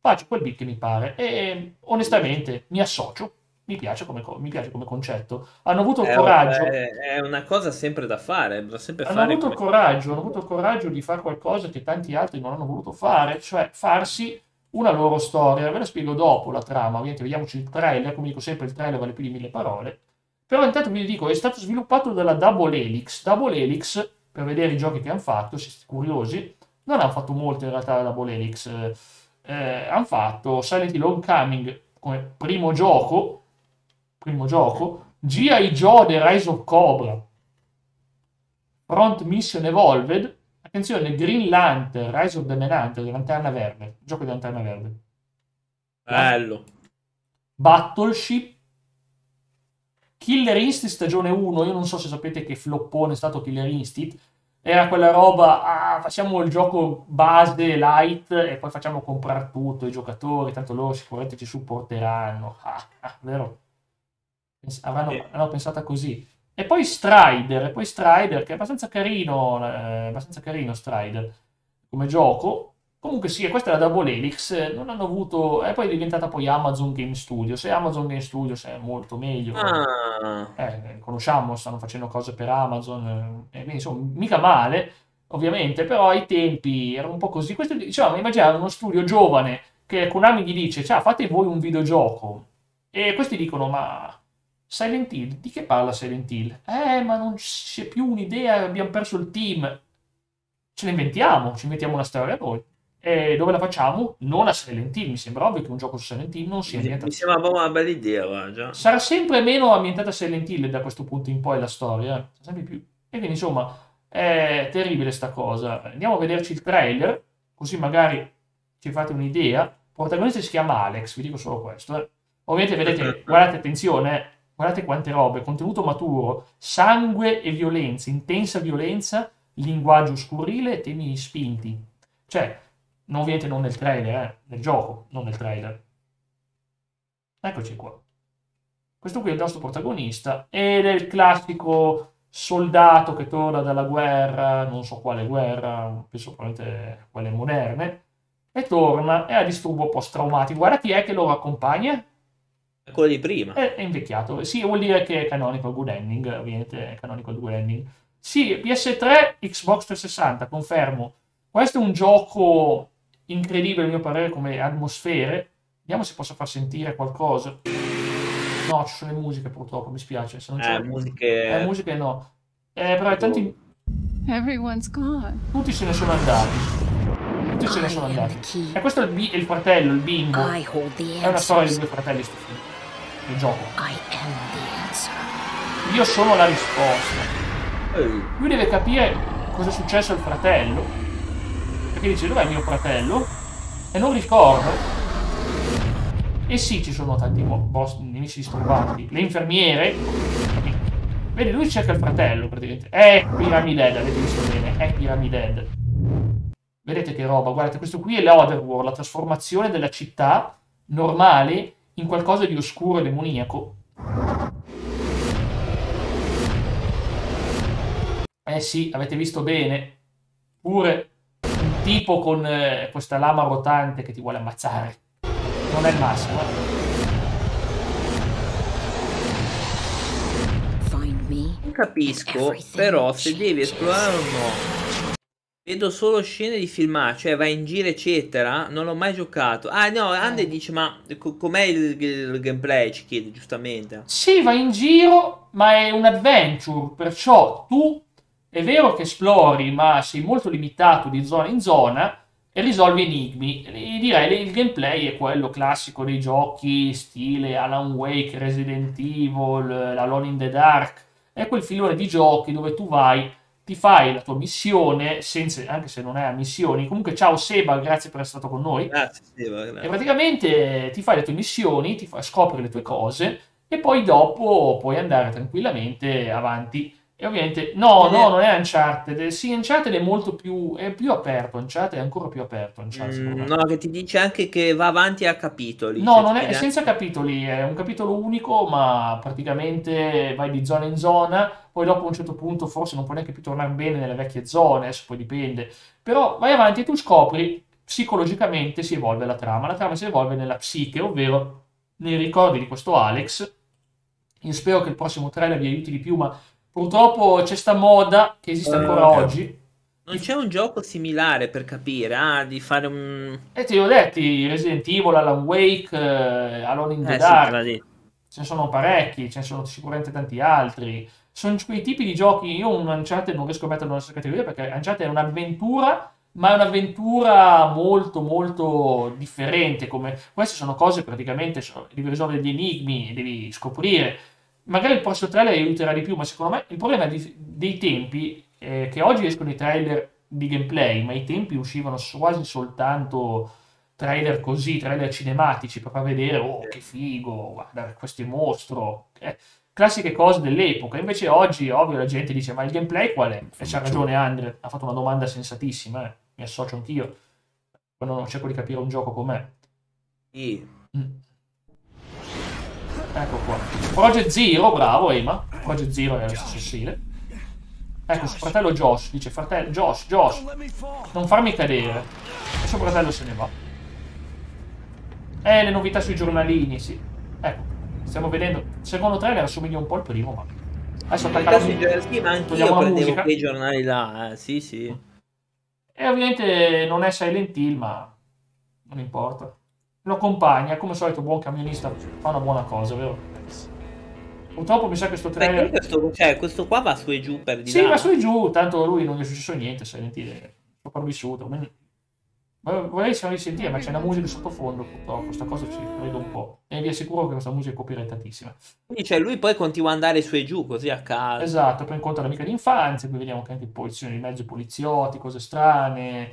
Faccio quel beat che mi pare. E onestamente mi associo mi piace come, mi piace come concetto. Hanno avuto il è coraggio. È una cosa sempre da fare. Da sempre hanno fare avuto il coraggio, hanno avuto il coraggio di fare qualcosa che tanti altri non hanno voluto fare, cioè farsi una loro storia. Ve la spiego dopo la trama. Ovviamente, vediamoci il trailer. Come dico sempre, il trailer vale più di mille parole. Però intanto vi dico, è stato sviluppato dalla Double Helix. Double Helix, per vedere i giochi che hanno fatto, se siete curiosi, non hanno fatto molto in realtà la Double Helix. Eh, hanno fatto Silent Hill Homecoming come primo gioco primo gioco, G.I. Joe The Rise of Cobra, Front Mission Evolved, attenzione, Green Lantern, Rise of the Manhunter, Lanterna Verde, gioco di Lanterna Verde. Bello. Battleship, Killer Instinct stagione 1, io non so se sapete che floppone è stato Killer Instinct, era quella roba, ah, facciamo il gioco base, light, e poi facciamo comprare tutto, i giocatori, tanto loro sicuramente ci supporteranno, ah, ah, vero? Avranno, eh. hanno pensato così. E poi Strider, e poi Strider che è abbastanza carino, eh, abbastanza carino Strider come gioco. Comunque sì, questa è la Double Helix, non hanno avuto... E poi è diventata poi Amazon Game Studios, e Amazon Game Studios è molto meglio. Ah. Eh, conosciamo, stanno facendo cose per Amazon, eh, quindi insomma, mica male, ovviamente, però ai tempi era un po' così. Questo, diciamo, immaginate uno studio giovane che Konami gli dice, ciao, fate voi un videogioco. E questi dicono, ma Silent Hill, di che parla Silent Hill? Eh, ma non c'è più un'idea, abbiamo perso il team. Ce la inventiamo, ci inventiamo una storia noi. E dove la facciamo? Non a Silent Hill. Mi sembra ovvio che un gioco su Silent Hill non sia ambientato. Mi sembra proprio una bella idea, guarda. Sarà sempre meno ambientata a Silent Hill da questo punto in poi la storia. eh. Sempre più. E quindi, insomma, è terribile sta cosa. Andiamo a vederci il trailer, così magari ci fate un'idea. Il protagonista si chiama Alex, vi dico solo questo. eh. Ovviamente, vedete, (laughs) guardate, attenzione, eh, guardate quante robe, contenuto maturo, sangue e violenza, intensa violenza, linguaggio scurrile e temi spinti. Cioè, non, ovviamente non nel trailer, eh, nel gioco, non nel trailer. Eccoci qua. Questo qui è il nostro protagonista ed è il classico soldato che torna dalla guerra, non so quale guerra, penso probabilmente quelle moderne, e torna e ha disturbo post-traumatico. Guarda chi è che lo accompagna? Quello di prima. È, è invecchiato. Sì, vuol dire che è canonical good ending, ovviamente è canonical good ending. Sì, PS3, Xbox 360, confermo. Questo è un gioco incredibile, a mio parere, come atmosfere. Vediamo se posso far sentire qualcosa. No, ci sono le musiche purtroppo, mi spiace. Se non c'è Eh, musiche... eh, musiche no. Eh, però tanti, Everyone's gone. tutti se ne sono andati. Tutti se ne sono andati. E questo è il, bi- il fratello, il bimbo. È una storia di due fratelli sto film. Il gioco. I am the answer. Io sono la risposta. Lui deve capire cosa è successo al fratello. Perché dice, dov'è mio fratello? E non ricorda. E sì, ci sono tanti boss, nemici disturbanti. Le infermiere. Vedi, lui cerca il fratello praticamente. È Pyramid Head, avete visto bene. È Pyramid Head. Vedete che roba, guardate, questo qui è l'Otherworld, la trasformazione della città normale in qualcosa di oscuro e demoniaco. Eh sì, avete visto bene. Pure un tipo con eh, questa lama rotante che ti vuole ammazzare. Non è il massimo. eh. Find me. Non capisco, però se devi esplorare o no. Vedo solo scene di filmati, cioè vai in giro eccetera, non l'ho mai giocato. Ah no, Ande dice ma co- com'è il, il gameplay, ci chiede giustamente. Sì, vai in giro, ma è un adventure, perciò tu è vero che esplori, ma sei molto limitato di zona in zona e risolvi enigmi. E direi che il gameplay è quello classico dei giochi stile Alan Wake, Resident Evil, Alone in the Dark. È quel filone di giochi dove tu vai, ti fai la tua missione, senza, anche se non è a missioni. Comunque, ciao Seba, grazie per essere stato con noi. Grazie, Steva, E grazie. praticamente ti fai le tue missioni, ti fai, scopri le tue cose e poi dopo puoi andare tranquillamente avanti. E ovviamente, no, no, non è Uncharted. Sì, Uncharted è molto più, è più aperto. Uncharted è ancora più aperto. Mm, no, che ti dice anche che va avanti a capitoli. No, cioè, non è, è senza capitoli, è un capitolo unico, ma praticamente vai di zona in zona, poi dopo a un certo punto forse non puoi neanche più tornare bene nelle vecchie zone, adesso poi dipende, però vai avanti e tu scopri psicologicamente si evolve la trama, la trama si evolve nella psiche, ovvero nei ricordi di questo Alex. Io spero che il prossimo trailer vi aiuti di più, ma purtroppo c'è sta moda che esiste ancora Eh. oggi. Non c'è un gioco similare per capire, ah, di fare un... E ti ho detti, Resident Evil, Alan Wake, eh, Alone in the Eh sì, Dark, detto. ce ne sono parecchi, ce ne sono sicuramente tanti altri. Sono quei tipi di giochi, io un Uncharted non riesco a metterlo nella stessa categoria perché Uncharted è un'avventura, ma è un'avventura molto molto differente. Come... Queste sono cose praticamente, sono- devi risolvere degli enigmi, devi scoprire. Magari il prossimo trailer aiuterà di più, ma secondo me il problema di- dei tempi è che oggi escono i trailer di gameplay, ma ai tempi uscivano quasi soltanto trailer così, trailer cinematici per far vedere, oh che figo, guarda questo è mostro, Eh, classiche cose dell'epoca. Invece oggi, ovvio, la gente dice, ma il gameplay qual è? E c'ha ragione Andre, ha fatto una domanda sensatissima, eh. mi associo anch'io, quando cerco di capire un gioco com'è. Sì. Mm. Ecco qua. Project Zero, bravo Ema. Project Zero è lo stesso stile. Ecco, suo fratello Josh dice, fratello, Josh, Josh, non farmi cadere. E suo fratello se ne va. Eh, le novità sui giornalini, sì. Ecco, stiamo vedendo. Il secondo trailer assomiglia un po' al primo, ma... Adesso attacca la Sì, musica. sì, ma Togliamo la prendevo musica. quei giornali là, eh, sì, sì. E ovviamente non è Silent Hill, ma non importa. Lo accompagna, come al solito, buon camionista fa una buona cosa, vero? Purtroppo mi sa che sto Perché trailer. questo, cioè, questo qua va su e giù per di Sì, là. va su e giù, tanto a lui non gli è successo niente, Silent Hill è sopravvissuto. quindi Vorrei se risentire, ma c'è una musica sottofondo, purtroppo, questa cosa ci credo un po'. E vi assicuro che questa musica è copyrightatissima. Quindi cioè, lui poi continua ad andare su e giù, così a caso. Esatto, poi incontra l'amica d'infanzia, qui vediamo che anche posizioni di mezzo poliziotti, cose strane.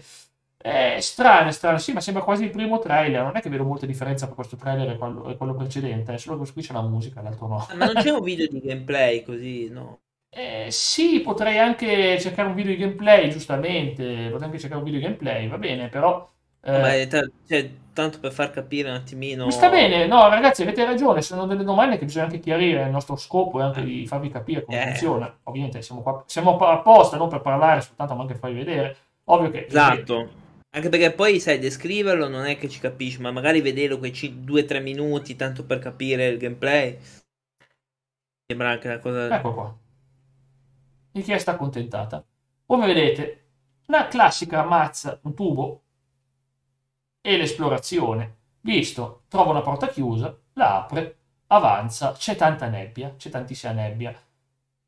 Eh, strane, strane, sì, ma sembra quasi il primo trailer. Non è che vedo molta differenza tra questo trailer e quello, e quello precedente, è solo che qui c'è la musica, l'altro no. Ma non c'è un video di gameplay così, no? Eh, sì, potrei anche cercare un video di gameplay, giustamente. Potrei anche cercare un video di gameplay, va bene, però. Eh, Ma è t- cioè, tanto per far capire un attimino. Mi sta bene, no, ragazzi, avete ragione. Sono delle domande che bisogna anche chiarire. Il nostro scopo è anche di farvi capire come Eh. funziona. Ovviamente siamo qua, siamo apposta, non per parlare soltanto, ma anche per farvi vedere. Ovvio che. Esatto. Anche perché poi, sai, descriverlo non è che ci capisci, ma magari vederlo quei 2-3 minuti tanto per capire il gameplay. Sembra anche una cosa. Ecco qua. Richiesta accontentata. Come vedete, una classica mazza, un tubo e l'esplorazione. Visto, trova una porta chiusa, la apre, avanza, c'è tanta nebbia, c'è tantissima nebbia.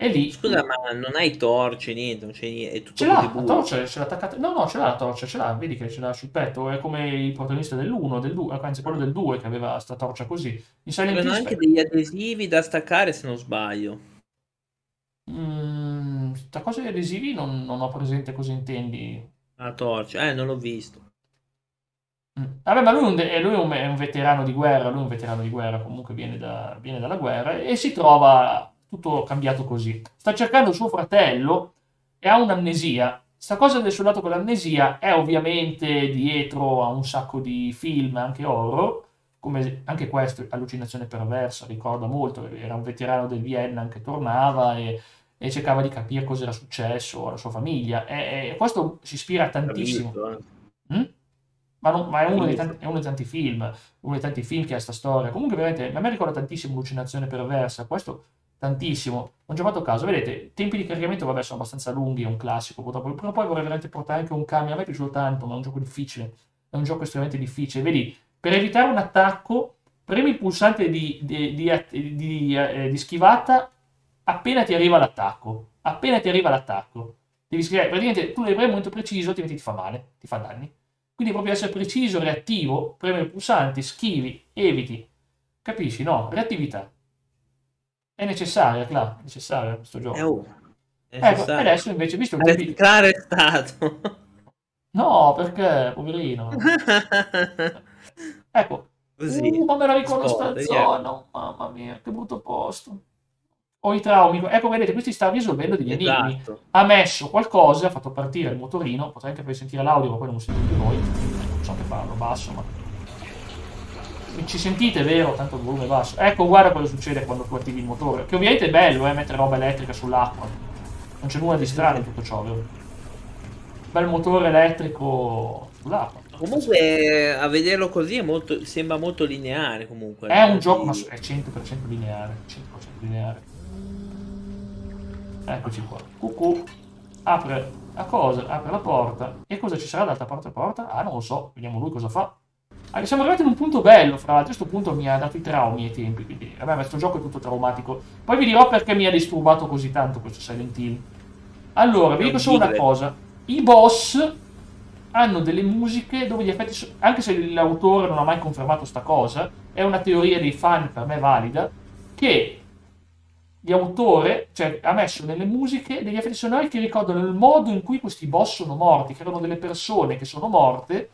E lì... Scusa, ma non hai torce, niente, non c'è niente, è tutto Ce l'ha, la torcia ce l'ha attaccata. No, no, ce l'ha la torcia, ce l'ha, vedi che ce l'ha sul petto. È come il protagonista dell'1, del 2, anzi quello del 2 che aveva sta torcia così. In Silent Hill anche degli adesivi da staccare se non sbaglio. Mm, sta cosa degli adesivi non, non ho presente cosa intendi. La torcia, eh, non l'ho visto. Mm. Vabbè, ma lui, è un, de- lui è un- è un veterano di guerra, lui è un veterano di guerra, comunque viene, da- viene dalla guerra e si trova tutto cambiato così. Sta cercando suo fratello e ha un'amnesia. Sta cosa del soldato con l'amnesia è ovviamente dietro a un sacco di film, anche horror, come anche questo, Allucinazione perversa, ricorda molto, era un veterano del Vienna che tornava e, e cercava di capire cosa era successo alla sua famiglia. E, e questo si ispira tantissimo. Visto, eh. Mm? Ma, non- ma è, uno dei tanti, è uno dei tanti film, uno dei tanti film che ha questa storia. Comunque, veramente, a me ricorda tantissimo Allucinazione perversa. Questo tantissimo. Non ci ho fatto caso. Vedete, i tempi di caricamento, vabbè, sono abbastanza lunghi, è un classico. Purtroppo, però poi vorrei veramente portare anche un camion. A me è piaciuto tanto, ma è un gioco difficile. È un gioco estremamente difficile. Vedi, per evitare un attacco, premi il pulsante di, di- di- eh, di schivata appena ti arriva l'attacco. Appena ti arriva l'attacco. Devi scrivere, praticamente tu devi premere un momento preciso, altrimenti ti fa male, ti fa danni. Quindi proprio essere preciso, reattivo, premere il pulsante, schivi, eviti. Capisci? No, reattività. È necessaria, Cla, è necessaria questo gioco. Eh, oh, è ecco, necessario. adesso invece, visto il Ha tempi... detto arrestato. No, perché, poverino. (laughs) Ecco, Così. Uh, ma me la ricordo Scorda, sta zona, mamma mia, che brutto posto. Ho i traumi. Ecco, vedete, questi sta risolvendo degli enigmi. Esatto. Ha messo qualcosa, ha fatto partire il motorino, potrei anche far sentire l'audio, ma poi non sentite più voi. Non so che farlo, basso, ma... Ci sentite, vero? Tanto il volume è basso. Ecco, guarda cosa succede quando tu attivi il motore. Che ovviamente è bello, eh, mettere roba elettrica sull'acqua. Non c'è nulla di strano in tutto ciò, vero? Bel motore elettrico sull'acqua. Comunque, a vederlo così è molto, sembra molto lineare. Comunque, È un gioco, ma è 100% lineare. 100% lineare. Eccoci qua. Cucù. Apre la cosa, apre la porta. E cosa ci sarà dall'altra parte porta? Ah, non lo so. Vediamo lui cosa fa. Ah, siamo arrivati in un punto bello, fra l'altro. Questo punto mi ha dato i traumi ai tempi. Quindi, vabbè, questo gioco è tutto traumatico. Poi vi dirò perché mi ha disturbato così tanto questo Silent Hill. Allora, vi dico solo una cosa. I boss hanno delle musiche dove gli effetti, so- anche se l'autore non ha mai confermato sta cosa, è una teoria dei fan per me valida, che l'autore cioè, ha messo nelle musiche degli effetti sonori che ricordano il modo in cui questi boss sono morti, che erano delle persone che sono morte,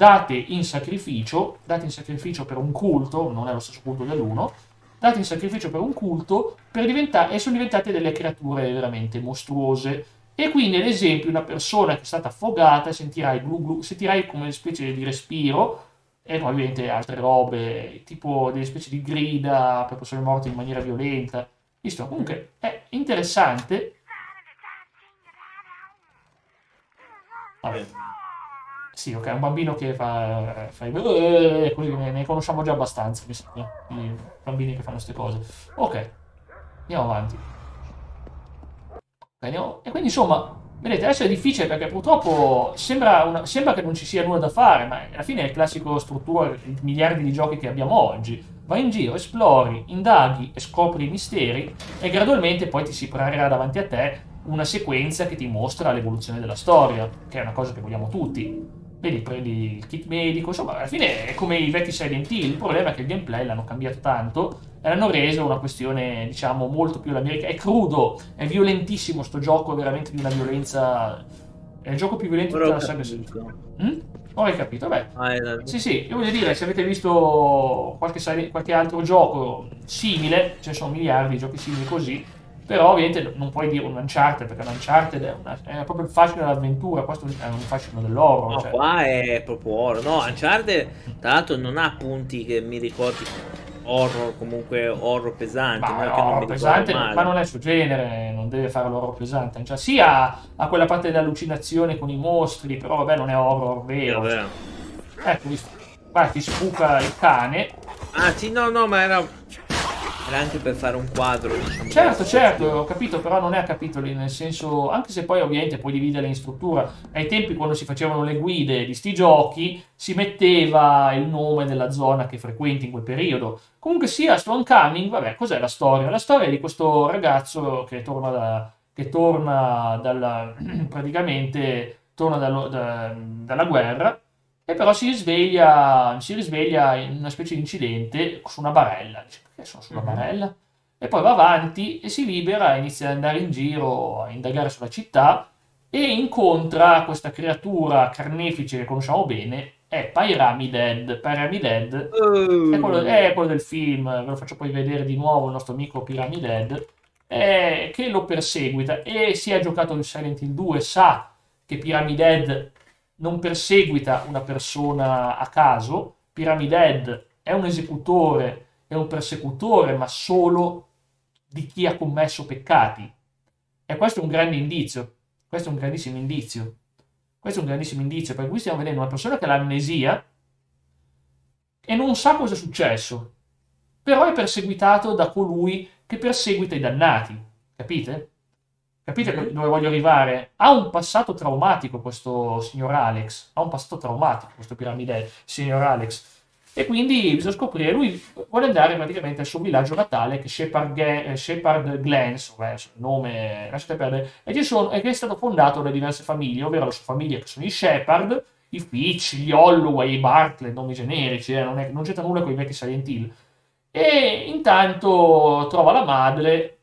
date in sacrificio, date in sacrificio per un culto, non è lo stesso culto dell'uno, date in sacrificio per un culto per diventare, e sono diventate delle creature veramente mostruose. E quindi, ad esempio, una persona che è stata affogata sentirai glu glu, sentirai come una specie di respiro e ovviamente altre robe, tipo delle specie di grida per persone morte in maniera violenta. Visto? Comunque è interessante. Vabbè. Sì, ok, un bambino che fa, fa i eh, così ne, ne conosciamo già abbastanza, mi sembra, i bambini che fanno queste cose. Ok, andiamo avanti. Ok, andiamo- E quindi insomma, vedete, adesso è difficile perché purtroppo sembra, una- sembra che non ci sia nulla da fare, ma alla fine è il classico struttura, i miliardi di giochi che abbiamo oggi. Vai in giro, esplori, indaghi e scopri i misteri e gradualmente poi ti si preparerà davanti a te una sequenza che ti mostra l'evoluzione della storia, che è una cosa che vogliamo tutti. Vedi, prendi il kit medico, insomma, alla fine è come i vecchi Silent Hill, il problema è che il gameplay l'hanno cambiato tanto e l'hanno reso una questione, diciamo, molto più l'americana. È crudo, è violentissimo sto gioco, è veramente di una violenza... È il gioco più violento di tutta la saga. Mm? Ora hai capito, beh. Ah, Sì, sì, io voglio dire, se avete visto qualche, qualche altro gioco simile, ce ne sono miliardi di giochi simili così, però ovviamente non puoi dire un Uncharted, perché un Uncharted è, una- è proprio il fascino dell'avventura, questo è un fascino dell'horror. No, cioè. qua è proprio horror. No, Uncharted, tra l'altro, non ha punti che mi ricordi horror, comunque horror pesante. Ma no, non pesante, ma non è il suo genere, non deve fare l'horror pesante. Cioè, sì, ha, ha quella parte dell'allucinazione con i mostri, però vabbè, non è horror vero. Ecco, visto. Guarda, ti spuca il cane. Ah, sì, no, no, ma era. Era anche per fare un quadro, diciamo. Certo, certo, ho capito, però non è a capitoli, nel senso, anche se poi ovviamente puoi dividere in struttura. Ai tempi quando si facevano le guide di sti giochi, si metteva il nome della zona che frequenti in quel periodo. Comunque sia, Stone Coming, vabbè, cos'è la storia? La storia è di questo ragazzo che torna, da, che torna dalla, (clears throat) praticamente, torna dallo- da- dalla guerra, e però si risveglia, si risveglia in una specie di incidente su una barella. Dice, perché sono su una Mhm. barella? E poi va avanti e si libera, inizia ad andare in giro, a indagare sulla città e incontra questa creatura carnefice che conosciamo bene, è Pyramided. Pyramided è quello, è quello del film, ve lo faccio poi vedere di nuovo il nostro amico Pyramided, eh, che lo perseguita e si è giocato in Silent Hill 2, sa che Pyramided non perseguita una persona a caso, Pyramided è un esecutore, è un persecutore, ma solo di chi ha commesso peccati. E questo è un grande indizio, questo è un grandissimo indizio. Questo è un grandissimo indizio, perché qui stiamo vedendo una persona che ha l'amnesia e non sa cosa è successo, però è perseguitato da colui che perseguita i dannati, capite? Capite Mhm. dove voglio arrivare? Ha un passato traumatico questo signor Alex, ha un passato traumatico questo piramide, signor Alex. E quindi bisogna scoprire, lui vuole andare praticamente al suo villaggio natale che è Shepard, Ge- eh, Shepard Glens, il nome lasciate perdere, e, ci sono- e che è stato fondato da diverse famiglie, ovvero la sua famiglia che sono i Shepard, i Fitch, gli Holloway, i Bartlett, nomi generici, eh, non, è- non c'entra nulla con i vecchi Silent Hill. E intanto trova la madre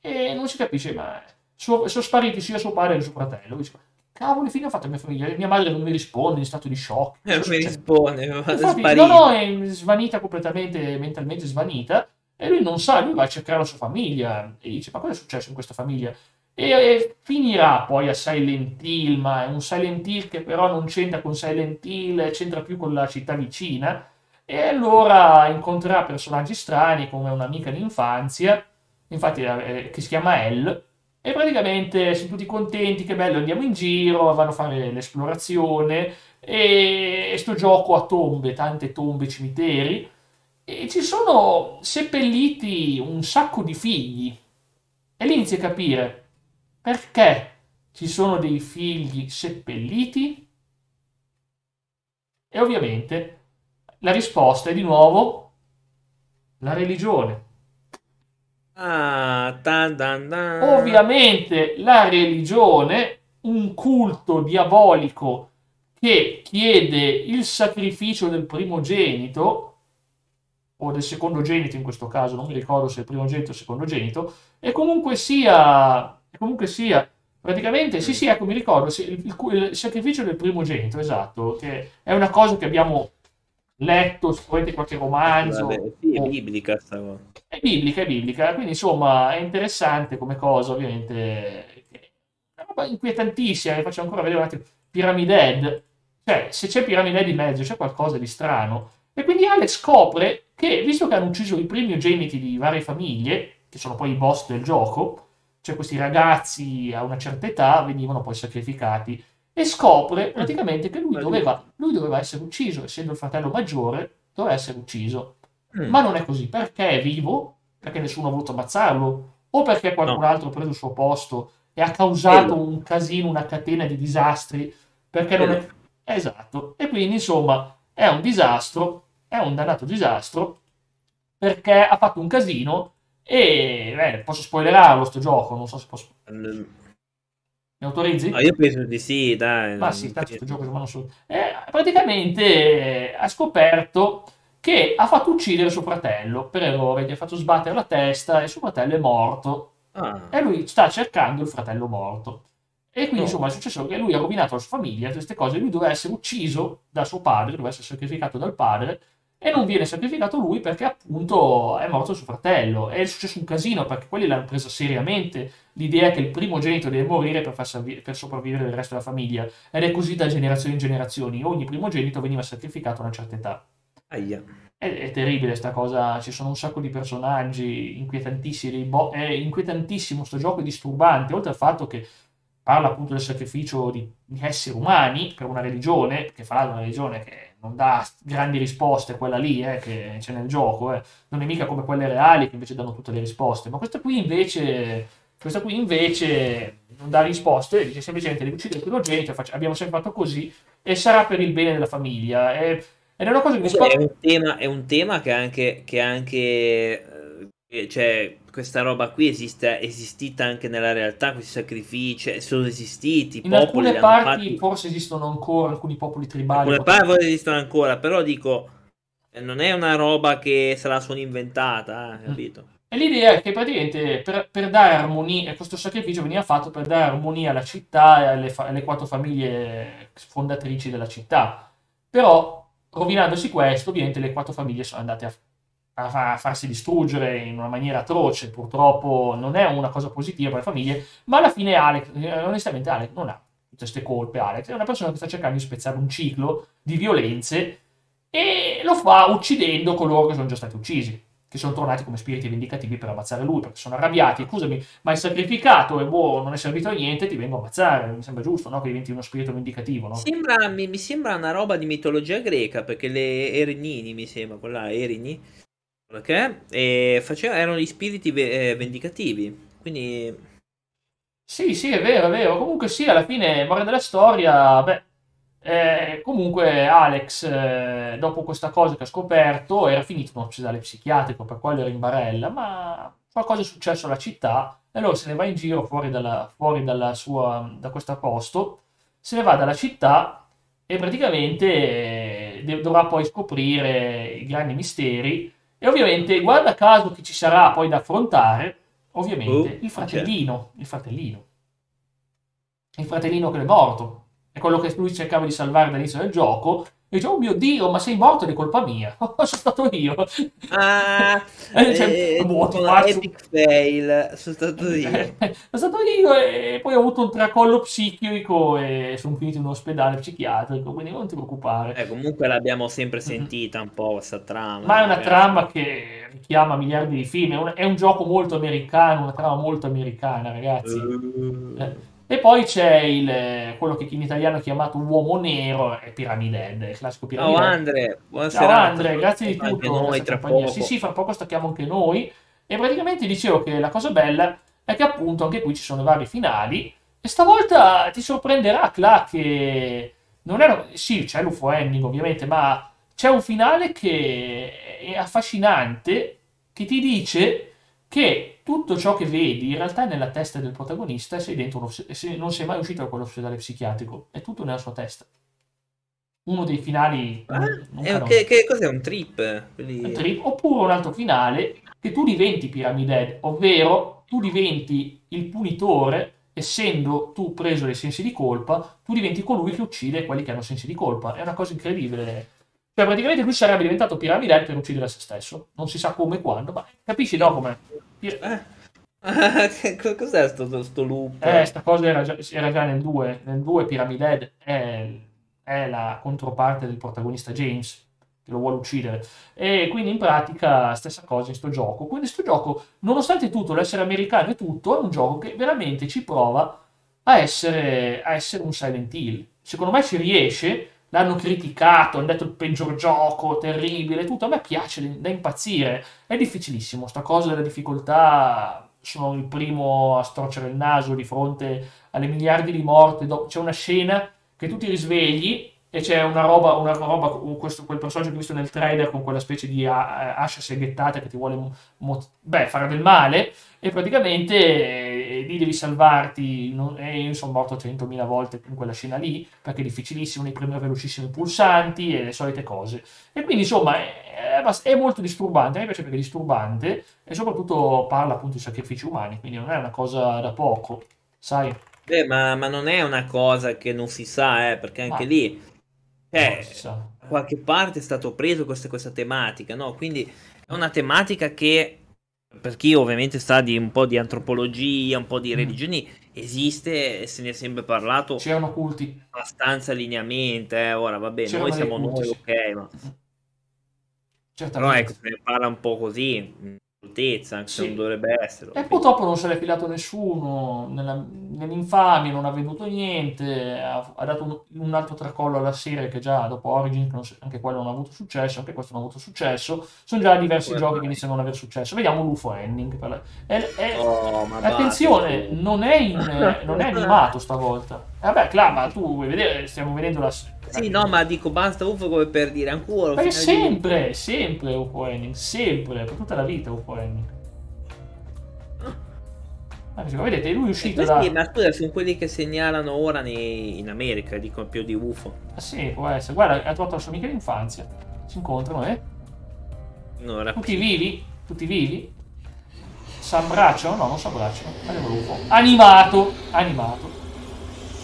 e non si capisce, ma suo- sono spariti sia suo padre che suo fratello. Dice, cavolo, fine ha fatto mia famiglia? Mia madre non mi risponde in stato di shock. Eh, Cosa mi succede? risponde, è Infatti, no, no, è svanita completamente, mentalmente svanita, e lui non sa, lui va a cercare la sua famiglia, e dice, ma cosa è successo in questa famiglia? E, e finirà poi a Silent Hill, ma è un Silent Hill che però non c'entra con Silent Hill, c'entra più con la città vicina, e allora incontrerà personaggi strani come un'amica d'infanzia, infatti eh, che si chiama Elle, e praticamente sono tutti contenti, che bello, andiamo in giro, vanno a fare l'esplorazione, e, e sto gioco a tombe, tante tombe, cimiteri, e ci sono seppelliti un sacco di figli. E lì inizi a capire perché ci sono dei figli seppelliti. E ovviamente la risposta è di nuovo la religione. Ah, tan, tan, tan. Ovviamente la religione, un culto diabolico che chiede il sacrificio del primogenito, o del secondogenito in questo caso, non mi ricordo se è il primogenito o il secondogenito, e comunque sia, comunque sia, praticamente, sì sì, ecco, mi ricordo, il, il- il sacrificio del primogenito, esatto, che è una cosa che abbiamo letto, sicuramente qualche romanzo, Vabbè, sì, è biblica sta cosa. È biblica, è biblica, quindi insomma è interessante come cosa, ovviamente. È una roba inquietantissima, vi faccio ancora vedere un attimo. Pyramid Head, cioè se c'è Pyramid Head in mezzo c'è qualcosa di strano. E quindi Alex scopre che, visto che hanno ucciso i primogeniti di varie famiglie, che sono poi i boss del gioco, cioè questi ragazzi a una certa età venivano poi sacrificati, e scopre praticamente che lui doveva, lui doveva essere ucciso, essendo il fratello maggiore, doveva essere ucciso. Mm. Ma non è così, perché è vivo? Perché nessuno ha voluto ammazzarlo? O perché qualcun No. altro ha preso il suo posto e ha causato Quello. un casino, una catena di disastri? Perché non è... Esatto. E quindi, insomma, è un disastro, è un dannato disastro, perché ha fatto un casino e... beh, posso spoilerarlo sto gioco, non so se posso... Mm, Mi autorizzi? Ah, io penso di sì, dai. Ma sì, tanto questo gioco non so. Eh, praticamente eh, ha scoperto che ha fatto uccidere suo fratello per errore, gli ha fatto sbattere la testa e suo fratello è morto. Ah, E lui sta cercando il fratello morto. E quindi, Oh. insomma, è successo che lui ha rovinato la sua famiglia, queste cose. Lui doveva essere ucciso da suo padre, doveva essere sacrificato dal padre, e non viene sacrificato lui perché, appunto, è morto suo fratello. E è successo un casino perché quelli l'hanno presa seriamente l'idea che il primogenito deve morire per, far salvi- per sopravvivere il resto della famiglia. Ed è così da generazioni in generazioni. Ogni primogenito veniva sacrificato a una certa età. Aia. È, è terribile sta cosa, ci sono un sacco di personaggi inquietantissimi, bo- è inquietantissimo sto gioco, è disturbante, oltre al fatto che parla appunto del sacrificio di, di esseri umani per una religione, che è una religione che non dà grandi risposte, quella lì eh, che c'è nel gioco, eh. non è mica come quelle reali che invece danno tutte le risposte, ma questa qui invece, questa qui invece non dà risposte, dice semplicemente devi uccidere primogenito, faccia- abbiamo sempre fatto così e sarà per il bene della famiglia. E- ed è una cosa che Comunque spaventa. È un tema, è un tema che anche, che anche eh, cioè, questa roba qui esiste, è esistita anche nella realtà, questi sacrifici sono esistiti, In alcune parti fatti, forse esistono ancora alcuni popoli in tribali. alcune parti forse esistono ancora, però dico, eh, non è una roba che se la sono inventata, eh, capito? E l'idea è che praticamente per, per dare armonia, questo sacrificio veniva fatto per dare armonia alla città e alle, fa- alle quattro famiglie fondatrici della città. Però, rovinandosi questo, ovviamente le quattro famiglie sono andate a, a a farsi distruggere in una maniera atroce. Purtroppo non è una cosa positiva per le famiglie, ma alla fine Alex, eh, onestamente Alex non ha tutte queste colpe. Alex è una persona che sta cercando di spezzare un ciclo di violenze e lo fa uccidendo coloro che sono già stati uccisi, che sono tornati come spiriti vendicativi per ammazzare lui, perché sono arrabbiati, scusami, ma hai sacrificato e boh, non è servito a niente, ti vengo a ammazzare, mi sembra giusto, no? Che diventi uno spirito vendicativo, no? Sembra, mi, mi sembra una roba di mitologia greca, perché le Erinini, mi sembra, quella Erini, perché e faceva- erano gli spiriti ve- eh, vendicativi, quindi Sì, sì, è vero, è vero. Comunque sì, alla fine, morale della storia, beh, eh, comunque Alex, eh, dopo questa cosa che ha scoperto, era finito in un ospedale psichiatrico, per quello era in barella, ma qualcosa è successo alla città, e allora se ne va in giro fuori dalla, fuori dalla sua, da questo posto, se ne va dalla città e praticamente eh, dovrà poi scoprire i grandi misteri, e ovviamente, guarda caso chi ci sarà poi da affrontare, ovviamente, Oh, il fratellino, il fratellino. Il fratellino che è morto. È quello che lui cercava di salvare dall'inizio del gioco. E dice, oh mio Dio, ma sei morto è colpa mia. (laughs) Sono stato io. Ah, (laughs) Eh, cioè, eh, boh, epic fail, sono stato io. (laughs) Sono stato io e poi ho avuto un tracollo psichico e sono finito in un ospedale psichiatrico, quindi non ti preoccupare. Eh, comunque l'abbiamo sempre sentita un po' questa trama. Ma è una ragazzi. trama che richiama miliardi di film, è un, è un gioco molto americano, una trama molto americana, ragazzi. Eh, E poi c'è il, eh, quello che in italiano è chiamato Uomo Nero, è Pyramid Head, il classico Pyramid Ciao. Andre, buona Ciao. Andre, grazie di tutto. noi tra compagnia. poco. Sì, sì, fra poco stacchiamo anche noi. E praticamente dicevo che la cosa bella è che appunto anche qui ci sono vari finali. E stavolta ti sorprenderà, Cla, che non è... Sì, c'è l'UFO ending ovviamente, ma c'è un finale che è affascinante, che ti dice che tutto ciò che vedi in realtà è nella testa del protagonista e sei dentro uno, se- non sei mai uscito da quell'ospedale psichiatrico, è tutto nella sua testa. Uno dei finali... Canonici. che, che cos'è un trip? Quelli- Un trip, oppure un altro finale che tu diventi Pyramid Head, ovvero tu diventi il punitore, essendo tu preso dai sensi di colpa, tu diventi colui che uccide quelli che hanno sensi di colpa. È una cosa incredibile. Cioè, praticamente lui sarebbe diventato Pyramid Head per uccidere se stesso. Non si sa come e quando, ma capisci, no? Come... Eh. (laughs) Cos'è sto, sto loop? Eh, sta cosa era già, era già nel 2. Nel 2 Pyramid Head è, è la controparte del protagonista James, che lo vuole uccidere. E quindi in pratica stessa cosa in sto gioco. Quindi sto gioco, nonostante tutto, l'essere americano e tutto, è un gioco che veramente ci prova a essere, a essere un Silent Hill. Secondo me ci riesce, l'hanno criticato, hanno detto il peggior gioco, terribile, tutto. A me piace da impazzire. È difficilissimo, sta cosa della difficoltà. Sono il primo a storcere il naso di fronte alle miliardi di morti. Do- C'è una scena che tu ti risvegli e c'è una roba, una roba questo, quel personaggio che ho visto nel trailer con quella specie di ascia seghettata che ti vuole mo- beh, fare del male e praticamente eh, lì devi salvarti non, e io sono morto 100.000 volte in quella scena lì perché è difficilissimo, devi premere velocissimo i pulsanti e le solite cose e quindi insomma è, è, molto disturbante, a me piace perché è disturbante e soprattutto parla appunto di sacrifici umani, quindi non è una cosa da poco, sai? Beh, ma, ma non è una cosa che non si sa, eh, perché anche ah. lì eh, da qualche parte è stato preso questa, questa tematica, no? Quindi è una tematica che per chi ovviamente sa di un po' di antropologia, un po' di mm. religioni, mm. esiste e se ne è sempre parlato. C'erano culti. Abbastanza lineamente, eh. ora va bene, noi siamo culti, noi, ok, ma... Certamente. Però ecco, se ne parla un po' così, brutezza, anche sì. se non dovrebbe essere. E purtroppo non se l'è filato nessuno, nella, nell'infamia non ha venduto niente, ha, ha dato un, un, altro tracollo alla serie che già dopo Origin, anche quello non ha avuto successo, anche questo non ha avuto successo, sono già diversi giochi che iniziano a non avere successo. Vediamo l'UFO Ending. La... È, è... Oh, attenzione, non è, in, non è (laughs) animato stavolta. Vabbè, Clama, tu vuoi vedere, stiamo vedendo la sì, no, ma dico basta UFO come per dire ancora. Ma sempre, di... sempre UFO Ending, sempre, per tutta la vita UFO Ending. Ah, vedete, lui è uscito da... Ma scusa, sono quelli che segnalano ora nei... in America, dicono più di UFO. Ah sì, può essere. Guarda, ha trovato la sua amica d'infanzia. Si incontrano, eh? No, tutti vivi? Tutti vivi? S'abbracciano? No, non s'abbracciano. Animato! Animato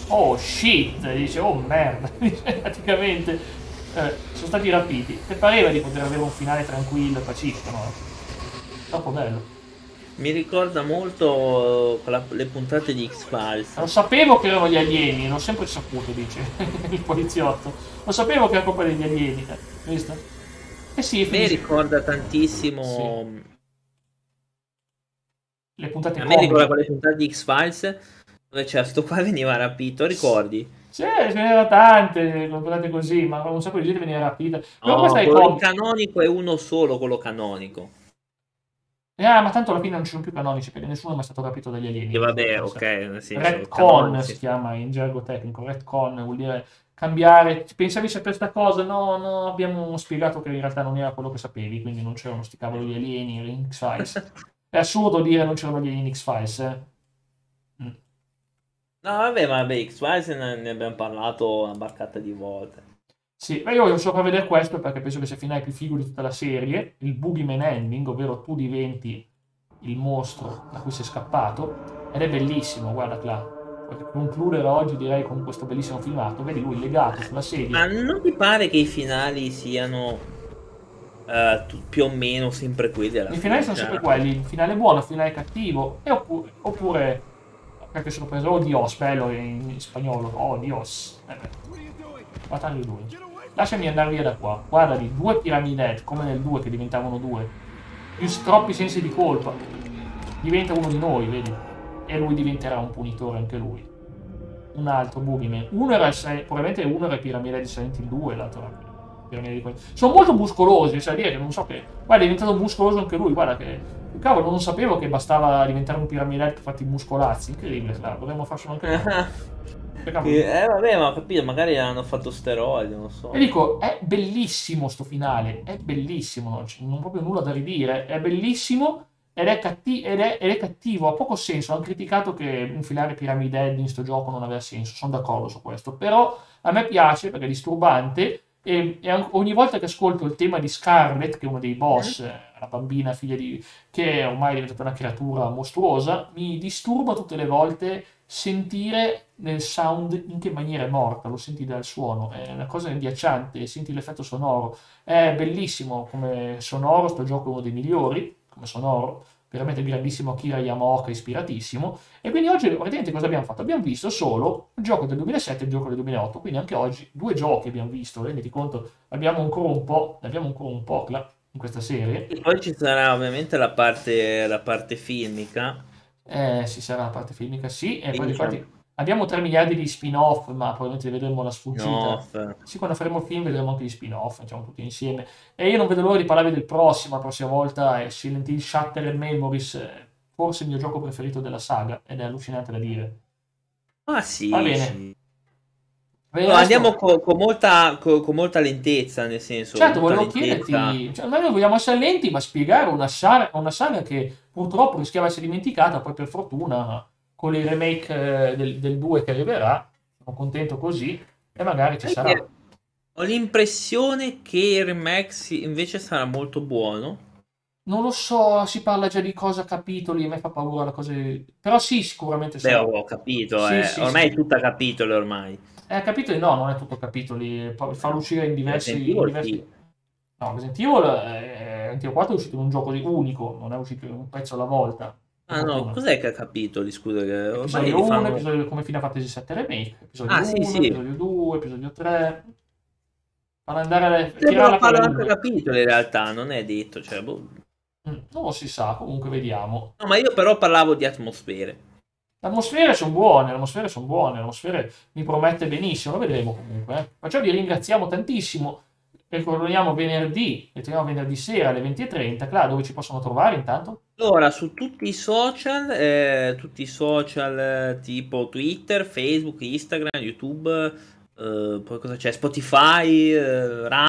oh shit, dice oh merda, (laughs) praticamente eh, sono stati rapiti e pareva di poter avere un finale tranquillo e pacifico, no? Troppo bello. Mi ricorda molto la, le puntate di X-Files. Lo sapevo che erano gli alieni, l'ho sempre saputo, dice (laughs) il poliziotto. Lo sapevo che era colpa degli alieni, eh, visto? Eh sì, mi ricorda tantissimo... Sì. Le puntate A me ricorda quelle puntate di X-Files dove c'era sto qua veniva rapito, ricordi? Sì, ce n'era tante, guardate così, ma un sacco di gente veniva rapita. Però no, quello canonico è uno solo, quello canonico. Eh, ma tanto alla fine non ci sono più canonici perché nessuno è mai stato rapito dagli alieni. E vabbè, ok. Nel senso, Redcon si chiama in gergo tecnico. Redcon vuol dire cambiare. Pensavi sapere questa cosa? No, no, abbiamo spiegato che in realtà non era quello che sapevi, quindi non c'erano sti cavoli di alieni in X-Files. (laughs) è assurdo dire non c'erano gli alieni in X-Files, eh. No, vabbè, ma vabbè, X-Files ne abbiamo parlato una barcata di volte. Sì, ma io voglio sopra vedere questo perché penso che sia il finale più figo di tutta la serie, il Boogeyman Ending, ovvero tu diventi il mostro da cui sei scappato, ed è bellissimo, guarda qua. Per concludere oggi direi con questo bellissimo filmato, vedi lui legato sulla sedia. Ma non ti pare che i finali siano uh, più o meno sempre quelli? I finali sono sempre quelli, il finale buono, il finale cattivo, oppure, oppure perché sono preso oh Dios, bello in, spagnolo, oh Dios. Eh Guardate lui. Lasciami andare via da qua. Guardali, due piramide, come nel 2 che diventavano due. Più troppi sensi di colpa. Diventa uno di noi, vedi? E lui diventerà un punitore anche lui. Un altro Boogeyman. Uno era, probabilmente uno era piramide di Silent Hill 2, l'altro era. Sono molto muscolosi, cioè dire che non so che... Guarda, è diventato muscoloso anche lui, guarda che Cavolo, non sapevo che bastava diventare un piramidale per farti muscolazzi. Incredibile, claro. dovremmo farcelo anche noi. (laughs) eh, vabbè, ma ho capito, magari hanno fatto steroidi, non so. E dico, è bellissimo sto finale, è bellissimo, non, c'è, non proprio nulla da ridire, è bellissimo ed è, catti- ed, è, ed è, cattivo, ha poco senso. Hanno criticato che infilare Pyramid in sto gioco non aveva senso, sono d'accordo su questo, però a me piace perché è disturbante e, e, ogni volta che ascolto il tema di Scarlet, che è uno dei boss, mm. La bambina figlia di... che è ormai diventata una creatura mostruosa, mi disturba tutte le volte sentire nel sound in che maniera è morta, lo senti dal suono, è una cosa inghiacciante, senti l'effetto sonoro, è bellissimo come sonoro, sto gioco è uno dei migliori come sonoro, veramente grandissimo Akira Yamaoka, ispiratissimo. E quindi oggi praticamente cosa abbiamo fatto? Abbiamo visto solo il gioco del 2007 e il gioco del 2008, quindi anche oggi due giochi abbiamo visto, renditi conto, abbiamo ancora un po', abbiamo ancora un po' in questa serie. E poi ci sarà ovviamente la parte, la parte filmica. Eh, ci sarà la parte filmica, sì, e poi infatti Abbiamo 3 miliardi di spin-off, ma probabilmente vedremo la sfuggita. Sì, quando faremo il film vedremo anche gli spin-off, facciamo tutti insieme. E io non vedo l'ora di parlarvi del prossimo, la prossima volta è Silent Hill Shattered Memories, forse il mio gioco preferito della saga, ed è allucinante da dire. Ah sì. Va bene. Sì. No, andiamo con, con, molta, con, con, molta, lentezza, nel senso. Certo, volevo chiederti, cioè, noi vogliamo essere lenti, ma spiegare una saga, una saga che purtroppo rischiava di essere dimenticata, poi per fortuna con il remake eh, del, del 2 che arriverà, sono contento così, e magari ci sarà. Ho l'impressione che il remake invece sarà molto buono. Non lo so, si parla già di cosa capitoli, a me fa paura la cosa. Però sì, sicuramente. Beh, ho capito, sì, eh. sì, ormai sì. è tutta capitoli ormai. Eh, capitoli no, non è tutto capitoli, farlo uscire in diversi... In diversi... No, Resident Evil, eh, Resident Evil 4 è uscito in un gioco unico, non è uscito in un pezzo alla volta. Ah no, cos'è che ha capitoli? Scusa, che episodio 1, fanno... episodio come Final Fantasy 7 Remake, episodio ah, 1, sì, sì. episodio 2, episodio 3. Fanno andare a tirare la anche capitoli in realtà, non è detto, cioè, boh. Mm, non si sa, comunque vediamo. No, ma io però parlavo di atmosfere. Le atmosfere sono buone, le atmosfere sono buone, le atmosfere mi promette benissimo, lo vedremo comunque. Eh. Perciò vi ringraziamo tantissimo. Ricordiamo venerdì, ritorniamo venerdì sera alle 20.30. Clara, dove ci possono trovare intanto? Allora, su tutti i social, eh, tutti i social eh, tipo Twitter, Facebook, Instagram, YouTube, eh, poi cosa c'è? Spotify, eh,